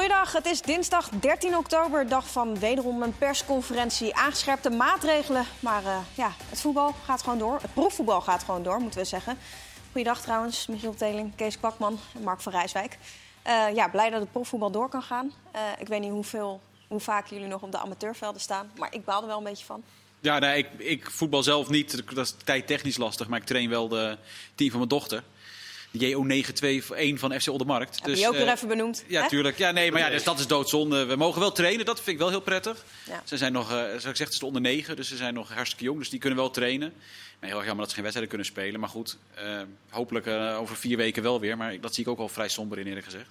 Goedendag, het is dinsdag 13 oktober, dag van wederom een persconferentie. Aangescherpte maatregelen, maar uh, ja, het voetbal gaat gewoon door. Het proefvoetbal gaat gewoon door, moeten we zeggen. Goeiedag trouwens, Michiel Teling, Kees Kwakman en Mark van Rijswijk. Uh, ja, blij dat het proefvoetbal door kan gaan. Uh, ik weet niet hoeveel, hoe vaak jullie nog op de amateurvelden staan, maar ik baal er wel een beetje van. Ja, nee, ik, ik voetbal zelf niet. Dat is tijdtechnisch lastig, maar ik train wel de team van mijn dochter de JO921 van FC Oldermarkt. Heb dus, je ook weer even benoemd? Ja, hè? tuurlijk. Ja, nee, maar ja, dus dat is doodzonde. We mogen wel trainen, dat vind ik wel heel prettig. Ja. Ze zijn nog, uh, zoals ik zeg, het is de onder 9, dus ze zijn nog hartstikke jong. Dus die kunnen wel trainen. Nee, heel erg jammer dat ze geen wedstrijden kunnen spelen. Maar goed, uh, hopelijk uh, over vier weken wel weer. Maar dat zie ik ook wel vrij somber in, eerlijk gezegd.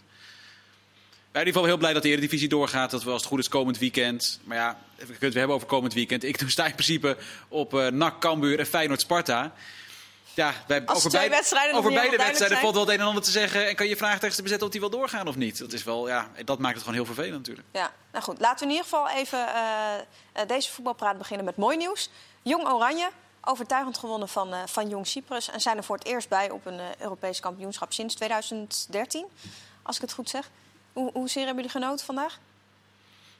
in ieder geval heel blij dat de Eredivisie doorgaat. Dat we als het goed is komend weekend. Maar ja, we kunnen het hebben over komend weekend. Ik sta in principe op uh, NAC, Cambuur en Feyenoord-Sparta. Ja, wij, Als over, beide, wedstrijden over beide wedstrijden valt wel het een en ander te zeggen. En kan je vraagteksten bezetten of die wel doorgaan of niet. Dat, is wel, ja, dat maakt het gewoon heel vervelend natuurlijk. Ja, nou goed. Laten we in ieder geval even uh, deze voetbalpraat beginnen met mooi nieuws. Jong Oranje, overtuigend gewonnen van, uh, van Jong Cyprus. En zijn er voor het eerst bij op een uh, Europees kampioenschap sinds 2013. Als ik het goed zeg. Hoe, hoezeer hebben jullie genoten vandaag?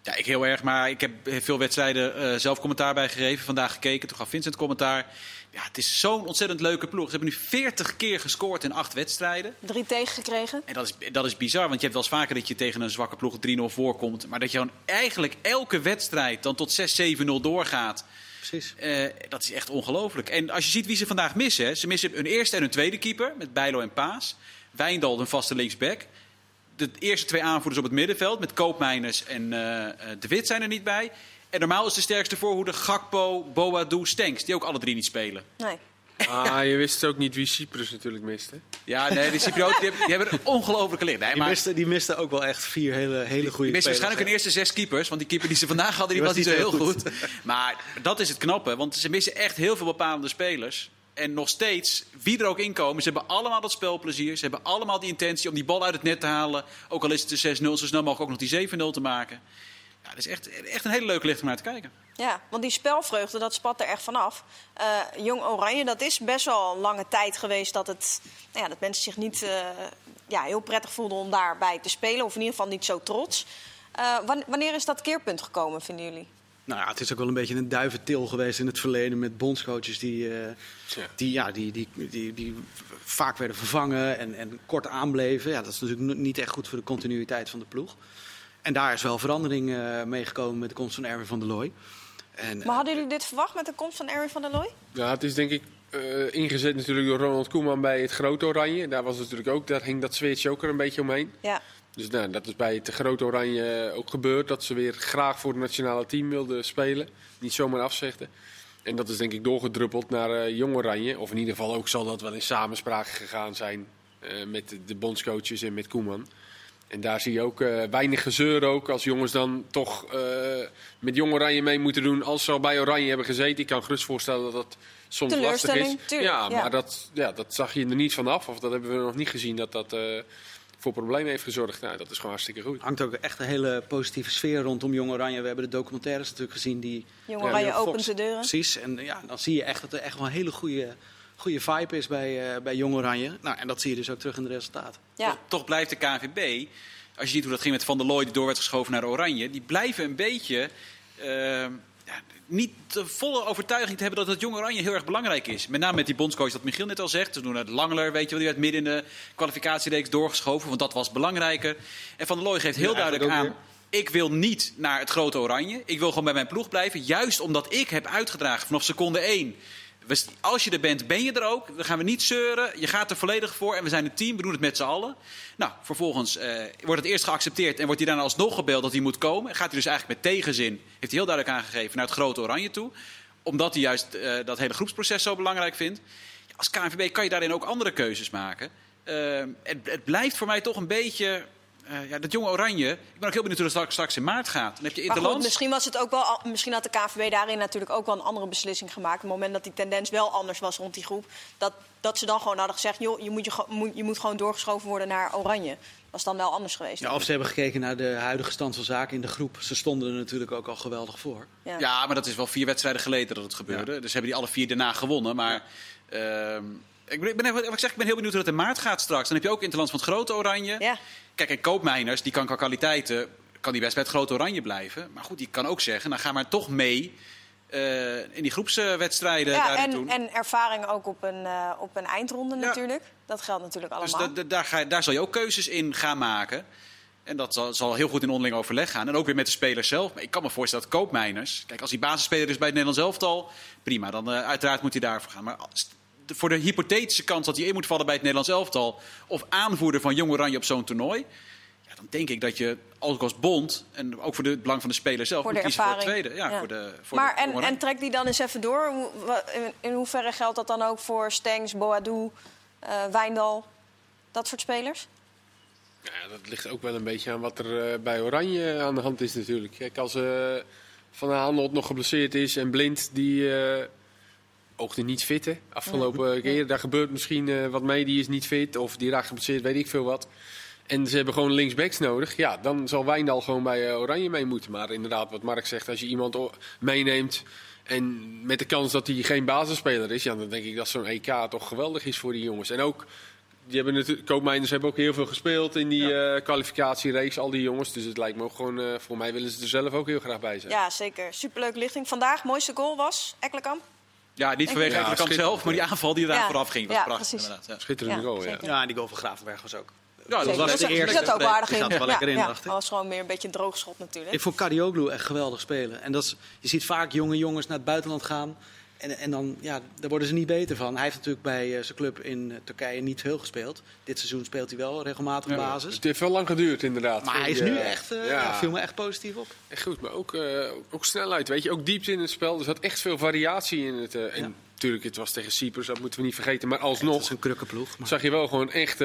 Ja, ik heel erg. Maar ik heb veel wedstrijden zelf commentaar bij gegeven. Vandaag gekeken. Toen gaf Vincent commentaar. Ja, het is zo'n ontzettend leuke ploeg. Ze hebben nu 40 keer gescoord in acht wedstrijden. Drie tegengekregen. En dat is, dat is bizar, want je hebt wel eens vaker dat je tegen een zwakke ploeg 3-0 voorkomt. Maar dat je dan eigenlijk elke wedstrijd dan tot 6-7-0 doorgaat. Precies. Uh, dat is echt ongelooflijk. En als je ziet wie ze vandaag missen. Hè, ze missen hun eerste en hun tweede keeper met Bijlo en Paas. Wijndal, een vaste linksback. De eerste twee aanvoerders op het middenveld met Koopmeiners en uh, De Wit zijn er niet bij. En normaal is de sterkste voorhoede Gakpo, Boadu, Stenks. Die ook alle drie niet spelen. Nee. Ah, je wist ook niet wie Cyprus natuurlijk miste. Ja, nee, die Cyprioten die hebben, die hebben een ongelofelijke licht. Nee, die, misten, die misten ook wel echt vier hele, hele goede Die misten waarschijnlijk hun eerste zes keepers. Want die keeper die ze vandaag hadden, die, die was niet zo heel goed. goed. Maar dat is het knappe. Want ze missen echt heel veel bepalende spelers. En nog steeds, wie er ook inkomen, ze hebben allemaal dat spelplezier. Ze hebben allemaal die intentie om die bal uit het net te halen. Ook al is het de 6-0, zo snel mogelijk ook nog die 7-0 te maken. Ja, dat is echt, echt een hele leuke licht om naar te kijken. Ja, want die spelvreugde, dat spat er echt vanaf. Uh, Jong Oranje, dat is best wel lange tijd geweest dat, het, nou ja, dat mensen zich niet uh, ja, heel prettig voelden om daarbij te spelen. Of in ieder geval niet zo trots. Uh, wanneer is dat keerpunt gekomen, vinden jullie? Nou ja, het is ook wel een beetje een duiventil geweest in het verleden met bondscoaches die, uh, ja. Die, ja, die, die, die, die, vaak werden vervangen en, en kort aanbleven. Ja, dat is natuurlijk niet echt goed voor de continuïteit van de ploeg. En daar is wel verandering uh, meegekomen met de komst van Erwin van der Looy. En, maar hadden jullie dit verwacht met de komst van Erwin van der Looy? Ja, het is denk ik uh, ingezet natuurlijk door Ronald Koeman bij het Grote Oranje. Daar was natuurlijk ook, daar hing dat switch ook er een beetje omheen. Ja. Dus nou, dat is bij het Grote Oranje ook gebeurd. Dat ze weer graag voor het nationale team wilden spelen. Niet zomaar afzegden. En dat is denk ik doorgedruppeld naar uh, Jong Oranje. Of in ieder geval ook zal dat wel in samenspraak gegaan zijn uh, met de bondscoaches en met Koeman. En daar zie je ook uh, weinig gezeur ook. Als jongens dan toch uh, met Jong Oranje mee moeten doen. Als ze al bij Oranje hebben gezeten. Ik kan gerust voorstellen dat dat soms lastig is. Tuurlijk, ja, maar Dat, ja, dat zag je er niet vanaf. Of dat hebben we nog niet gezien dat dat uh, voor problemen heeft gezorgd. Nou, dat is gewoon hartstikke goed. Hangt ook echt een hele positieve sfeer rondom Jong Oranje. We hebben de documentaires natuurlijk gezien. Die, Jong Oranje opent de deuren. Precies. En ja, dan zie je echt dat er echt wel een hele goede goede vibe is bij, uh, bij Jong Oranje. Nou, en dat zie je dus ook terug in de resultaten. Ja. Toch, toch, blijft de KNVB, als je ziet hoe dat ging met Van der Looy, die door werd geschoven naar Oranje, die blijven een beetje uh, ja, niet de volle overtuiging te hebben dat het Jong Oranje heel erg belangrijk is. Met name met die bondscoach, dat Michiel net al zegt. Ze doen het Langler, weet je wel, die werd midden in de kwalificatiereeks doorgeschoven, want dat was belangrijker. En Van der Looy geeft heel ja, duidelijk aan. Ik wil niet naar het grote oranje. Ik wil gewoon bij mijn ploeg blijven. Juist omdat ik heb uitgedragen vanaf seconde 1 als je er bent, ben je er ook. Dan gaan we niet zeuren. Je gaat er volledig voor en we zijn een team. We doen het met z'n allen. Nou, vervolgens uh, wordt het eerst geaccepteerd en wordt hij daarna alsnog gebeld dat hij moet komen. Gaat hij dus eigenlijk met tegenzin, heeft hij heel duidelijk aangegeven, naar het grote oranje toe. Omdat hij juist uh, dat hele groepsproces zo belangrijk vindt. Als KNVB kan je daarin ook andere keuzes maken. Uh, het, het blijft voor mij toch een beetje uh, ja, dat jonge Oranje. Ik ben ook heel benieuwd hoe dat straks, straks in maart gaat. Dan heb je maar goed, misschien, was het ook wel, misschien had de KVB daarin natuurlijk ook wel een andere beslissing gemaakt. Op het moment dat die tendens wel anders was rond die groep. Dat, dat ze dan gewoon hadden gezegd: joh, je moet, je, moet, je moet gewoon doorgeschoven worden naar Oranje. Dat is dan wel anders geweest. Ja, of ze hebben gekeken naar de huidige stand van zaken in de groep. Ze stonden er natuurlijk ook al geweldig voor. Ja, ja maar dat is wel vier wedstrijden geleden dat het gebeurde. Ja. Dus hebben die alle vier daarna gewonnen. Maar. Uh, Ik ben, wat ik zeg, ik ben heel benieuwd hoe het in maart gaat straks. Dan heb je ook Interlands van het grote oranje. Ja. Kijk, en Koopmeiners, die kan qua kwaliteiten kan die best bij het grote oranje blijven. Maar goed, die kan ook zeggen, nou ga maar toch mee eh, in die groepswedstrijden Ja, en, doen. en ervaring ook op een, eh, op een eindronde Ja. natuurlijk. Dat geldt natuurlijk Dus allemaal. da- da- daar, ga daar zal je ook keuzes in gaan maken. En dat zal, zal heel goed in onderling overleg gaan. En ook weer met de spelers zelf. Maar ik kan me voorstellen dat Koopmeiners... Kijk, als hij basisspeler is bij het Nederlands elftal... prima, dan eh, uiteraard moet hij daarvoor gaan. Maar voor de hypothetische kans dat hij in moet vallen bij het Nederlands elftal... of aanvoerder van Jong Oranje op zo'n toornooi... Ja, dan denk ik dat je ook als bond... en ook voor het belang van de speler zelf... Voor moet de kiezen voor het ervaring. tweede. Ja, Ja. Voor de, voor maar de en, en trek die dan eens even door. In, in hoeverre geldt dat dan ook voor Stengs, Boadou, eh Wijndal, dat soort spelers? Ja, dat ligt ook wel een beetje aan wat er eh, bij Oranje aan de hand is natuurlijk. Kijk, als eh, Van der Handelt nog geblesseerd is en Blind die eh oogde niet fit hè, afgelopen keer. Daar gebeurt misschien eh, wat mee, die is niet fit of die raakt geblesseerd, weet ik veel wat. En ze hebben gewoon linksbacks nodig. Ja, dan zal Wijndal gewoon bij eh, Oranje mee moeten. Maar inderdaad, wat Mark zegt, als je iemand meeneemt en met de kans dat hij geen basisspeler is, ja, dan denk ik dat zo'n EK toch geweldig is voor die jongens. En ook die hebben natuurlijk, Koopmeiners hebben ook heel veel gespeeld in die eh, kwalificatiereeks, al die jongens. Dus het lijkt me ook gewoon, eh, voor mij willen ze er zelf ook heel graag bij zijn. Ja, zeker. Superleuke lichting. Vandaag, mooiste goal was Ekkelenkamp. Ja, niet vanwege Ja, de kant zelf, maar die aanval die daar Ja. vooraf ging. was Ja, prachtig inderdaad. Ja. Schitterende Ja, goal, ja. Ja, en die goal van Gravenberg was ook. Ja, dat Zeker. was de eerste. zat er ook aardig Die in. wel lekker in, ja, dacht ik. Dat was gewoon meer een beetje een droog schot natuurlijk. Ik vond Kadioglu echt geweldig spelen. En dat is, je ziet vaak jonge jongens naar het buitenland gaan. En, en dan, ja, daar worden ze niet beter van. Hij heeft natuurlijk bij eh, zijn club in eh, Turkije niet veel gespeeld. Dit seizoen speelt hij wel regelmatig Ja. basis. Het heeft wel lang geduurd inderdaad. Maar hij is nu eh, echt, ja. ja, viel me echt positief op. Echt goed, maar ook, eh, ook snelheid, weet je. Ook diepte in het spel. Er zat echt veel variatie in het. en natuurlijk, het was tegen Cyprus, dat moeten we niet vergeten. Maar Het alsnog is een krukkenploeg. Maar... zag je wel gewoon echt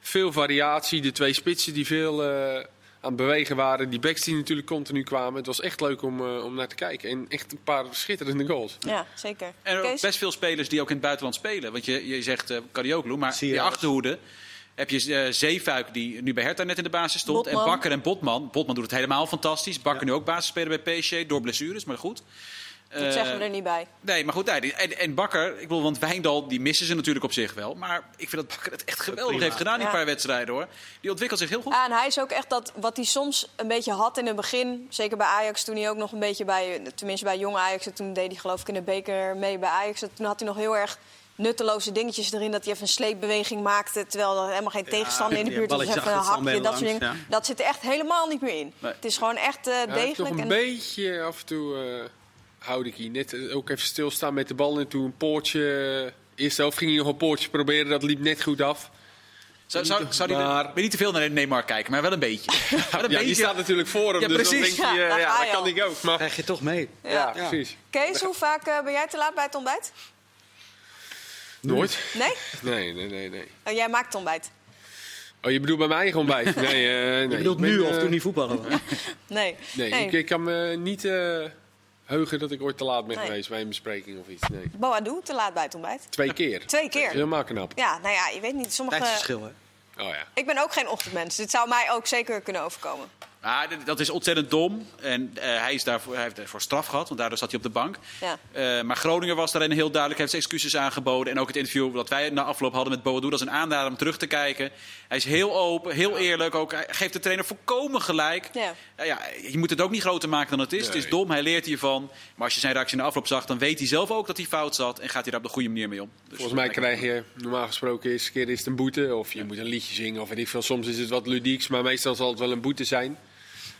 veel variatie. De twee spitsen die veel aan het bewegen waren. Die backs die natuurlijk continu kwamen. Het was echt leuk om, eh, om naar te kijken. En echt een paar schitterende goals. Ja, zeker. En er ook best veel spelers die ook in het buitenland spelen. Want je, je zegt uh, maar je die alles. achterhoede heb je eh, Zeefuik die nu bij Hertha net in de basis stond. Botman. En Bakker en Botman. Botman doet het helemaal fantastisch. Bakker nu ook basisspeler bij PSG door blessures, maar goed. Dat Eh, zeggen we er niet bij. Nee, maar goed. nee, die- en, en Bakker, ik bedoel, want Wijndal, die missen ze natuurlijk op zich wel. Maar ik vind dat Bakker het echt geweldig Prima. heeft gedaan in Ja. een paar wedstrijden hoor. Die ontwikkelt zich heel goed. Ja, en hij is ook echt dat wat hij soms een beetje had in het begin. Zeker bij Ajax, toen hij ook nog een beetje bij, tenminste bij jonge Ajax, en toen deed hij geloof ik in de beker mee bij Ajax. Toen had hij nog heel erg nutteloze dingetjes erin. Dat hij even een sleepbeweging maakte, terwijl er helemaal geen tegenstander in de ja, buurt was. Dus even een hakje, dat soort dingen. Dat zit er echt helemaal niet meer in. Nee. Het is gewoon echt eh, Ja, hij heeft nog degelijk. een en- beetje af en toe eh houd ik hier net eh, ook even stilstaan met de bal en toen een poortje. Eerst zelf ging hij nog een poortje proberen, dat liep net goed af. Zou, zou, zou die Maar- niet te veel naar Neymar kijken, maar wel een beetje. Wel een Ja, die beetje. staat natuurlijk voor hem, Ja, dus precies. dan denk je, Ja, eh, ja, dat kan ik ook. Maar, Krijg je toch mee. ja, Ja. precies. Kees, hoe vaak eh, ben jij te laat bij het ontbijt? Nooit? Nee? Nee, nee, nee, nee. Oh, jij maakt het ontbijt? Oh, je bedoelt bij mijn eigen ontbijt? Nee, eh nee. Je bedoelt ik ben, nu eh, of toen die voetballen was? Nee. Nee, Ik, ik kan me niet eh, heugen dat ik ooit te laat ben Nee. geweest bij een bespreking of iets. Nee. Boadu, te laat bij het ontbijt? Twee keer. Twee keer? Dat is helemaal knap. Ja, nou ja, je weet niet. Sommige... Tijdsverschil, hè? Oh ja. Ik ben ook geen ochtendmens. Dit zou mij ook zeker kunnen overkomen. D- dat is ontzettend dom. En eh, hij, is daarvoor, hij heeft daarvoor straf gehad, want daardoor zat hij op de bank. Ja. Eh, maar Groningen was daarin heel duidelijk. heeft zijn excuses aangeboden. En ook het interview dat wij na afloop hadden met Boadu. Dat is een aanrader om terug te kijken. Hij is heel open, heel eerlijk. Ook, hij geeft de trainer volkomen gelijk. Ja. Ja, ja, je moet het ook niet groter maken dan het is. Het is dom, hij leert hiervan. Maar als je zijn reactie in de afloop zag, dan weet hij zelf ook dat hij fout zat. En gaat hij daar op de goede manier mee om. Dus Volgens mij krijg je normaal gesproken eerste keer is het een boete. Of je moet een liedje zingen of weet ik veel. Soms is het wat ludieks, maar meestal zal het wel een boete zijn.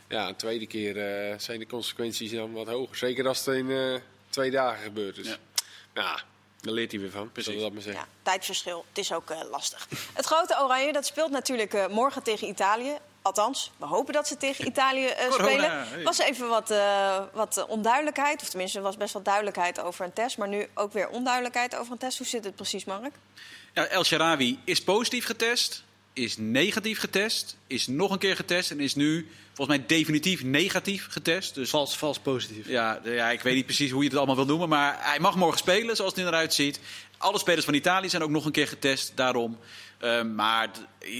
Ja, een tweede keer eh, zijn de consequenties dan wat hoger. Zeker als het in eh, twee dagen gebeurt. Dus Ja. ja, daar leert hij weer van. Precies. Dat maar zeggen. Ja, tijdverschil. Het is ook eh, lastig. Het grote Oranje dat speelt natuurlijk eh, morgen tegen Italië. Althans, we hopen dat ze tegen Italië eh, spelen. hey. was even wat, eh, wat onduidelijkheid. Of tenminste, er was best wel duidelijkheid over een test. Maar nu ook weer onduidelijkheid over een test. Hoe zit het precies, Mark? Ja, El Sharawi is positief getest, is negatief getest, is nog een keer getest en is nu volgens mij definitief negatief getest. Dus Vals, vals positief. ja, ja, ik weet niet precies hoe je het allemaal wil noemen, maar hij mag morgen spelen zoals het eruit ziet. Alle spelers van Italië zijn ook nog een keer getest daarom. Ehm, maar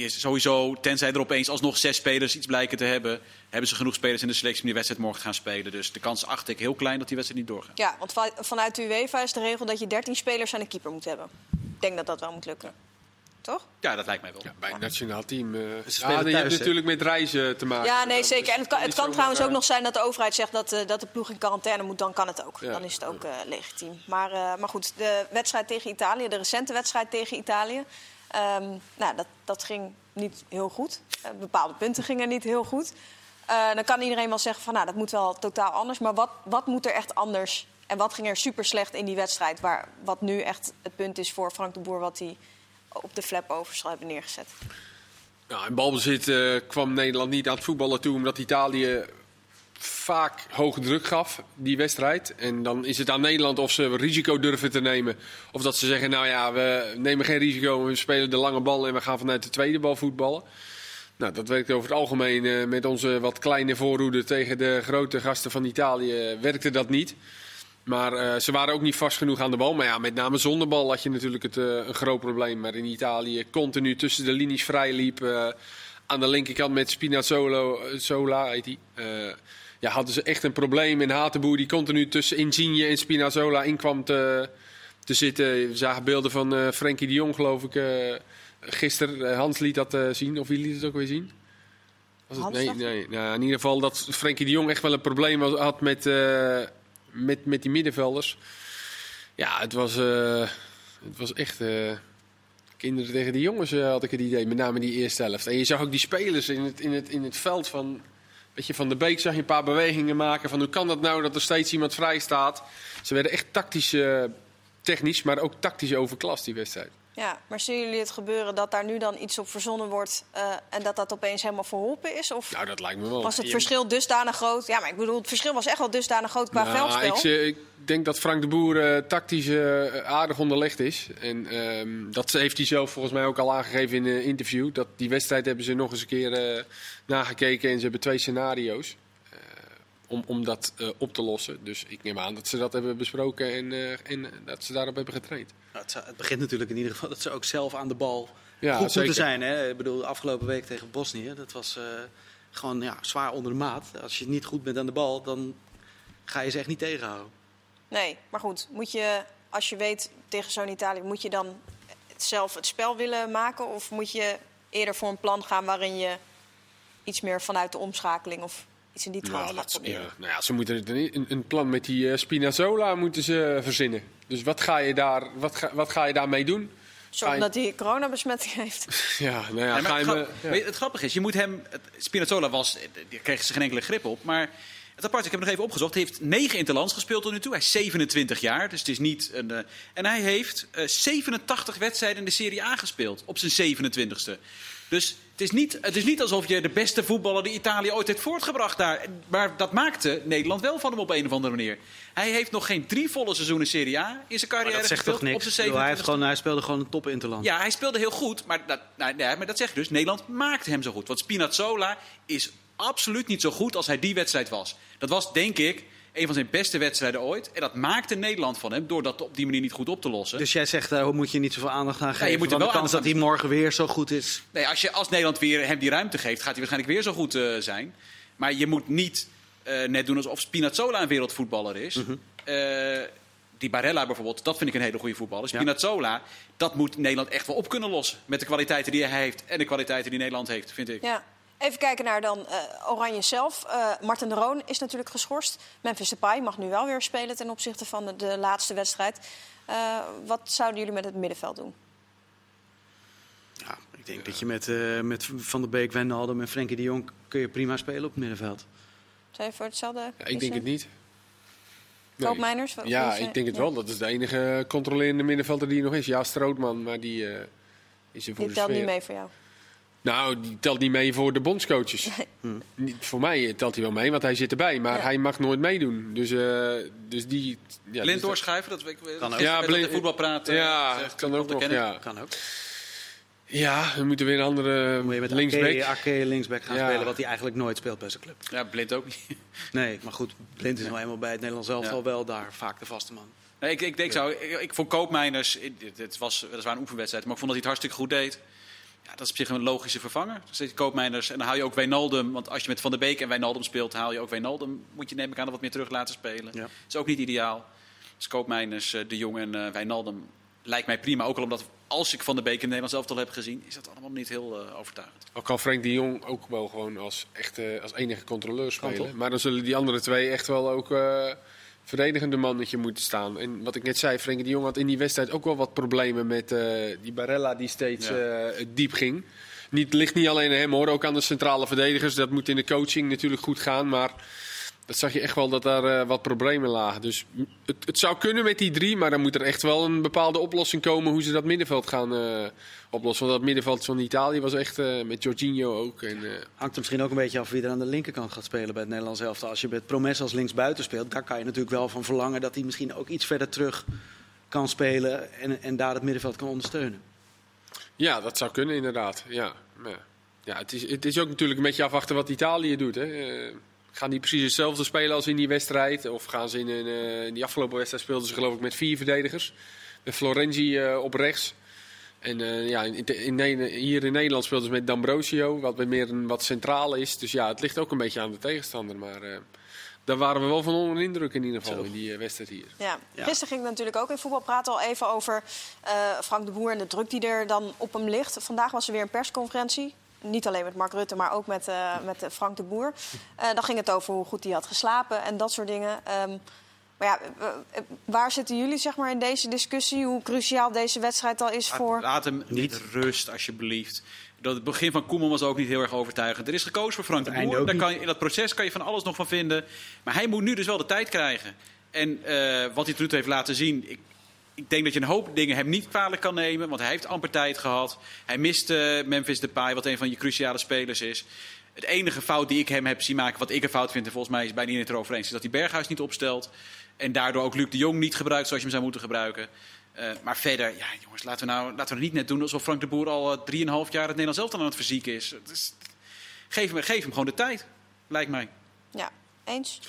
sowieso, tenzij er opeens alsnog zes spelers iets blijken te hebben, hebben ze genoeg spelers in de selectie om die wedstrijd morgen te gaan spelen. Dus de kans acht ik heel klein dat die wedstrijd niet doorgaat. Ja, want va- vanuit de UEFA is de regel dat je 13 spelers aan de keeper moet hebben. denk dat dat wel moet lukken. Toch? Ja, dat lijkt mij wel. Ja, bij het nationaal team. eh Ze ja, je hebt natuurlijk met reizen te maken. Ja, nee, zeker. En het kan, het kan trouwens ook eh, nog zijn dat de overheid zegt dat, eh, dat de ploeg in quarantaine moet. Dan kan het ook. Ja. Dan is het ook eh, legitiem. Maar, eh, maar goed, de wedstrijd tegen Italië, de recente wedstrijd tegen Italië. ehm, nou, dat, dat ging niet heel goed. Eh, bepaalde punten gingen niet heel goed. Eh, dan kan iedereen wel zeggen van, nou, dat moet wel totaal anders. Maar wat, wat moet er echt anders? En wat ging er super slecht in die wedstrijd? Waar, wat nu echt het punt is voor Frank de Boer, wat hij op de flap overstel hebben neergezet. Nou, in balbezit eh, kwam Nederland niet aan het voetballen toe, omdat Italië vaak hoge druk gaf, die wedstrijd. En dan is het aan Nederland of ze risico durven te nemen. Of dat ze zeggen, nou ja, we nemen geen risico, we spelen de lange bal en we gaan vanuit de tweede bal voetballen. Nou, dat werkte over het algemeen eh, met onze wat kleine voorhoede tegen de grote gasten van Italië, werkte dat niet. Maar eh, ze waren ook niet vast genoeg aan de bal. Maar ja, met name zonder bal had je natuurlijk het, eh, een groot probleem. Maar in Italië continu tussen de linies vrij liep. eh, aan de linkerkant met Spinazzola, Zola heet die. ja, hadden ze echt een probleem. En Hatenboer die continu tussen Insigne en Spinazzola in kwam te, te zitten. We zagen beelden van Frenkie de Jong, geloof ik. gisteren, Hans liet dat zien. Of wie liet het ook weer zien? Was het? Nee, nee. Nou, in ieder geval dat Frenkie de Jong echt wel een probleem had met, met, met die middenvelders. Ja, het was, eh, het was echt eh, kinderen tegen die jongens, eh, had ik het idee. Met name die eerste helft. En je zag ook die spelers in het, in het, in het veld van... Weet je, van de Beek zag je een paar bewegingen maken van hoe kan dat nou dat er steeds iemand vrij staat. Ze werden echt tactisch, technisch, maar ook tactisch overklast die wedstrijd. Ja, maar zien jullie het gebeuren dat daar nu dan iets op verzonnen wordt eh, en dat dat opeens helemaal verholpen is? Of Nou, dat lijkt me wel. was het verschil dusdanig groot? Ja, maar ik bedoel, het verschil was echt wel dusdanig groot qua Nou, veldspel. ik, ik denk dat Frank de Boer eh, tactisch eh, aardig onderlegd is. En ehm, dat heeft hij zelf volgens mij ook al aangegeven in een interview. Dat die wedstrijd hebben ze nog eens een keer nagekeken en ze hebben twee scenario's. Om, om dat eh, op te lossen. Dus ik neem aan dat ze dat hebben besproken en, eh, en dat ze daarop hebben getraind. Nou, het, zou- het begint natuurlijk in ieder geval dat ze ook zelf aan de bal Ja, goed zeker. moeten zijn. Hè? Ik bedoel, afgelopen week tegen Bosnië, dat was eh, gewoon ja, zwaar onder de maat. Als je niet goed bent aan de bal, dan ga je ze echt niet tegenhouden. Nee, maar goed, moet je, als je weet tegen zo'n Italië, moet je dan zelf het spel willen maken? Of moet je eerder voor een plan gaan waarin je iets meer vanuit de omschakeling of iets in die trant Nou, ja, nou ja, ze moeten het een, een plan met die eh, Spinazzola moeten ze verzinnen. Dus wat ga je, daar, wat ga, wat ga je daarmee doen? Zorgen dat hij coronabesmetting heeft. Ja, nou ja, ga je het, me, ja. het grappige is, je moet hem. Spinazzola was, eh, daar kreeg ze geen enkele grip op. Maar het apart, ik heb nog even opgezocht. Hij heeft negen interlands gespeeld tot nu toe. Hij is 27 jaar, dus het is niet een. eh, en hij heeft eh, 87 wedstrijden in de Serie A gespeeld op zijn 27ste. Dus het is, niet, het is niet alsof je de beste voetballer die Italië ooit heeft voortgebracht daar. Maar dat maakte Nederland wel van hem op een of andere manier. Hij heeft nog geen drie volle seizoenen Serie A in zijn Maar carrière dat zegt gespeeld toch niks? op zijn hij, 27ste. heeft gewoon, hij speelde gewoon een top interland. Ja, hij speelde heel goed, maar dat, nou, nee, maar dat zeg ik dus. Nederland maakte hem zo goed. Want Spinazzola is absoluut niet zo goed als hij die wedstrijd was. Dat was, denk ik, een van zijn beste wedstrijden ooit. En dat maakte Nederland van hem door dat op die manier niet goed op te lossen. Dus jij zegt, daar moet je niet zoveel aandacht aan geven. je moet er wel de kans dat hij morgen weer zo goed is. Nee, als, je, als Nederland weer hem die ruimte geeft, gaat hij waarschijnlijk weer zo goed eh, zijn. Maar je moet niet eh, net doen alsof Spinazzola een wereldvoetballer is. Mhm. Eh, die Barella bijvoorbeeld, dat vind ik een hele goede voetballer. Spinazzola, dat moet Nederland echt wel op kunnen lossen. Met de kwaliteiten die hij heeft en de kwaliteiten die Nederland heeft, vind ik. Ja. Even kijken naar dan eh, Oranje zelf. Eh Martin de Roon is natuurlijk geschorst. Memphis Depay mag nu wel weer spelen ten opzichte van de, de laatste wedstrijd. Eh, wat zouden jullie met het middenveld doen? Ja, ik denk dat je met, eh, met Van der Beek, Wijnaldum en Frenkie de Jong... kun je prima spelen op het middenveld. Zou je voor hetzelfde Ja, ik denk het niet. Nee. Wat- Ja, ik denk het ja. wel. Dat is de enige controlerende middenvelder die er nog is. Ja, Strootman, maar die eh, is er voor Die de telt niet mee voor jou. Nou, die telt niet mee voor de bondscoaches. Niet, voor mij telt hij wel mee, want hij zit erbij. Maar Ja. hij mag nooit meedoen. Dus, eh, dus die... Ja, Blind dus- doorschuiven, dat ik Kan ook. ja, blind blind- voetbal praten. Ja, zegt, kan ook nog. Ja. Kan ook. ja, we moeten weer een andere Moet je met linksback. Ake, Ake linksback gaan Ja. spelen... wat hij eigenlijk nooit speelt bij zijn club. Ja, blind ook niet. Nee, maar goed, Blind is nou eenmaal bij het Nederlands elftal Ja. wel daar vaak de vaste man. Nee, ik, ik denk zo. Ik, ik vond Koopmeiners, het, het was weliswaar een oefenwedstrijd, maar ik vond dat hij het hartstikke goed deed. Ja, dat is op zich een logische vervanger. Dus Koopmeiners en dan haal je ook Wijnaldum. Want als je met Van der Beek en Wijnaldum speelt, haal je ook Wijnaldum. Moet je neem ik aan wat meer terug laten spelen. Ja. is ook niet ideaal. Dus Koopmeiners, eh, De Jong en eh, Wijnaldum lijkt mij prima. Ook al omdat als ik Van de Beek in Nederland zelf al heb gezien, is dat allemaal niet heel uh, overtuigend. Al kan Frank de Jong ook wel gewoon als, echt, uh, als enige controleur spelen. Maar dan zullen die andere twee echt wel ook uh, verdedigende mannetje moeten staan. En wat ik net zei, Frank de Jong had in die wedstrijd ook wel wat problemen met die Barella die steeds Ja. diep ging. Niet, ligt niet alleen aan hem hoor, ook aan de centrale verdedigers. Dat moet in de coaching natuurlijk goed gaan. Maar dat zag je echt wel dat daar eh, wat problemen lagen. Dus het, het zou kunnen met die drie, maar dan moet er echt wel een bepaalde oplossing komen hoe ze dat middenveld gaan eh, oplossen. Want dat middenveld van Italië was echt eh, met Jorginho ook. En, Hangt er misschien ook een beetje af wie er aan de linkerkant gaat spelen bij het Nederlands elftal. Als je met Promes als linksbuiten speelt, daar kan je natuurlijk wel van verlangen dat hij misschien ook iets verder terug kan spelen en, en daar het middenveld kan ondersteunen. ja, dat zou kunnen inderdaad. Ja, ja. ja het, is, het is ook natuurlijk een beetje afwachten wat Italië doet. Hè. Gaan die precies hetzelfde spelen als in die wedstrijd? Of gaan ze in, een, eh, in die afgelopen wedstrijd speelden ze geloof ik met vier verdedigers. Met Florenzi eh, op rechts. En eh, ja, in, in, hier in Nederland speelden ze met D'Ambrosio, wat weer meer een wat centraal is. Dus ja, het ligt ook een beetje aan de tegenstander. Maar eh, daar waren we wel van onder de indruk in ieder geval Zo. in die wedstrijd hier. Ja. Ja. Gisteren ging het natuurlijk ook in voetbal praten al even over eh, Frank de Boer en de druk die er dan op hem ligt. Vandaag was er weer een persconferentie. Niet alleen met Mark Rutte, maar ook met, eh, met eh, Frank de Boer. Eh, dan ging het over hoe goed hij had geslapen en dat soort dingen. Ehm, maar ja, waar zitten jullie zeg maar, in deze discussie? Hoe cruciaal deze wedstrijd al is voor... Laat, laat hem Niet. rust, alsjeblieft. Dat het begin van Koeman was ook niet heel erg overtuigend. Er is gekozen voor Frank de Boer. Daar kan je, in dat proces kan je van alles nog van vinden. Maar hij moet nu dus wel de tijd krijgen. En eh, wat hij tot nu toe heeft laten zien... Ik, ik denk dat je een hoop dingen hem niet kwalijk kan nemen. Want hij heeft amper tijd gehad. Hij mist eh, Memphis Depay, wat een van je cruciale spelers is. Het enige fout die ik hem heb zien maken, wat ik een fout vind... en volgens mij is bijna iedereen erover eens... is dat hij Berghuis niet opstelt. En daardoor ook Luc de Jong niet gebruikt zoals je hem zou moeten gebruiken. Eh, maar verder, ja, jongens, laten we, nou, laten we het niet net doen alsof Frank de Boer al eh, drieënhalf jaar het Nederlands elftal aan het verzieken is. Is geef, hem, geef hem gewoon de tijd, lijkt mij. Ja, eens?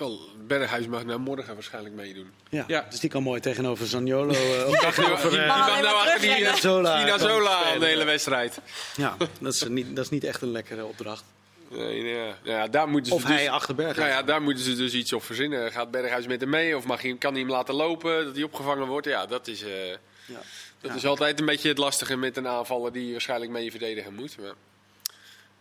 Berghuis mag nou morgen waarschijnlijk meedoen. Ja, Ja. Dus die kan mooi tegenover Zaniolo. eh, of tegenover, Die mag mag alleen nou achter die. Zola. De hele wedstrijd. ja, dat is, niet, dat is niet echt een lekkere opdracht. Nee, ja. Ja, daar moeten ze Of dus, hij achter Berghuis. Nou ja, daar moeten ze dus iets op verzinnen. Gaat Berghuis met hem mee of mag hij, kan hij hem laten lopen, dat hij opgevangen wordt? Ja, dat is, eh, Ja. dat Ja. is altijd een beetje het lastige met een aanvaller die waarschijnlijk mee verdedigen moet. Maar,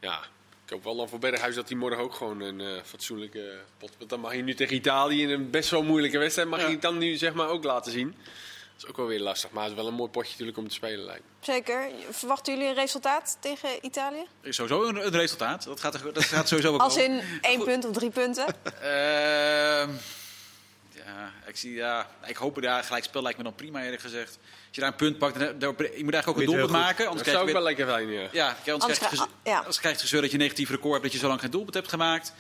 ja, ik hoop wel dan voor Berghuis dat hij morgen ook gewoon een eh, fatsoenlijke pot... Want dan mag hij nu tegen Italië in een best wel moeilijke wedstrijd, mag Ja. hij het dan nu zeg maar ook laten zien. Dat is ook wel weer lastig, maar het is wel een mooi potje natuurlijk om te spelen lijkt. Zeker. Verwachten jullie een resultaat tegen Italië? Sowieso een, een resultaat. Dat gaat, er- dat gaat sowieso wel Als komen. in één punt of drie punten? Ehm, ja, ik, zie, ja, ik hoop. Ja, gelijk spel lijkt me dan prima eerlijk gezegd. Als je daar een punt pakt, dan, dan- je moet eigenlijk ook een doelpunt maken. Dat Anders zou krijg ook je wel weer- lekker zijn, ja. Ja, kijk, anders, Anders krijg je ja. anders krijg je het gezeur dat je een negatief record hebt dat je zo lang geen doelpunt hebt gemaakt.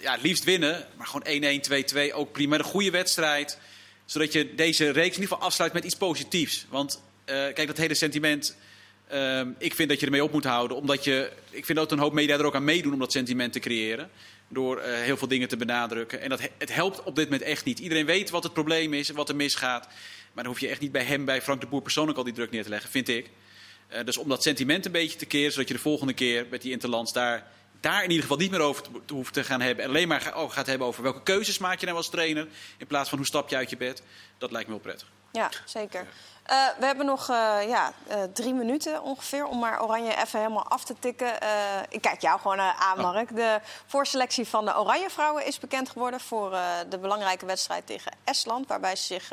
Ja, liefst winnen, maar gewoon 1-1, 2-2 ook prima. Een goede wedstrijd, zodat je deze reeks in ieder geval afsluit met iets positiefs. Want eh, kijk, dat hele sentiment, ehm, ik vind dat je ermee op moet houden. Omdat je, ik vind dat een hoop media er ook aan meedoen om dat sentiment te creëren. Door eh, heel veel dingen te benadrukken. En dat, he- het helpt op dit moment echt niet. Iedereen weet wat het probleem is en wat er misgaat. Maar dan hoef je echt niet bij hem, bij Frank de Boer persoonlijk al die druk neer te leggen, vind ik. Eh, dus om dat sentiment een beetje te keren, zodat je de volgende keer met die Interlands daar, daar in ieder geval niet meer over te, te hoeft te gaan hebben. En alleen maar ga- oh, gaat hebben over welke keuzes maak je nou als trainer. In plaats van hoe stap je uit je bed. Dat lijkt me wel prettig. Ja, zeker. Eh, we hebben nog eh, ja, drie minuten ongeveer om maar Oranje even helemaal af te tikken. Ik kijk jou gewoon aan, Mark. De voorselectie van de Oranje Vrouwen is bekend geworden voor de belangrijke wedstrijd tegen Estland. Waarbij ze zich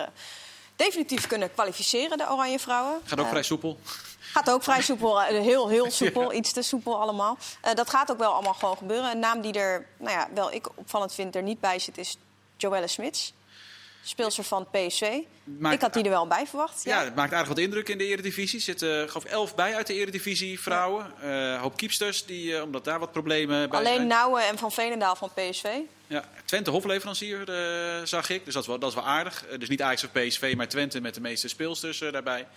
definitief kunnen kwalificeren, de Oranje Vrouwen. Gaat ook Eh, vrij soepel. Gaat ook vrij soepel, eh, heel, heel soepel, iets te soepel allemaal. Eh, dat gaat ook wel allemaal gewoon gebeuren. Een naam die er, nou ja, wel ik opvallend vind, er niet bij zit, is Joelle Smits. Speelster van PSV. Maakt- ik had die er wel bij verwacht. Ja, het maakt aardig wat indruk in de Eredivisie. Er zitten geloof ik elf bij uit de Eredivisie vrouwen. Eh hoop kiepsters, die, eh, omdat daar wat problemen bij Alleen zijn. Nouwen en Van Veenendaal van PSV. Ja, Twente hofleverancier eh, zag ik, dus dat is wel, dat is wel aardig. Eh, dus niet Ajax of PSV, maar Twente met de meeste speelsters eh, daarbij.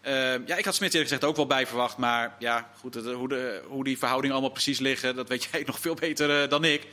Eh, ja, ik had Smit eerlijk gezegd ook wel bij verwacht. Maar ja, goed, het- hoe, de, hoe die verhoudingen allemaal precies liggen, dat weet jij nog veel beter eh, dan ik.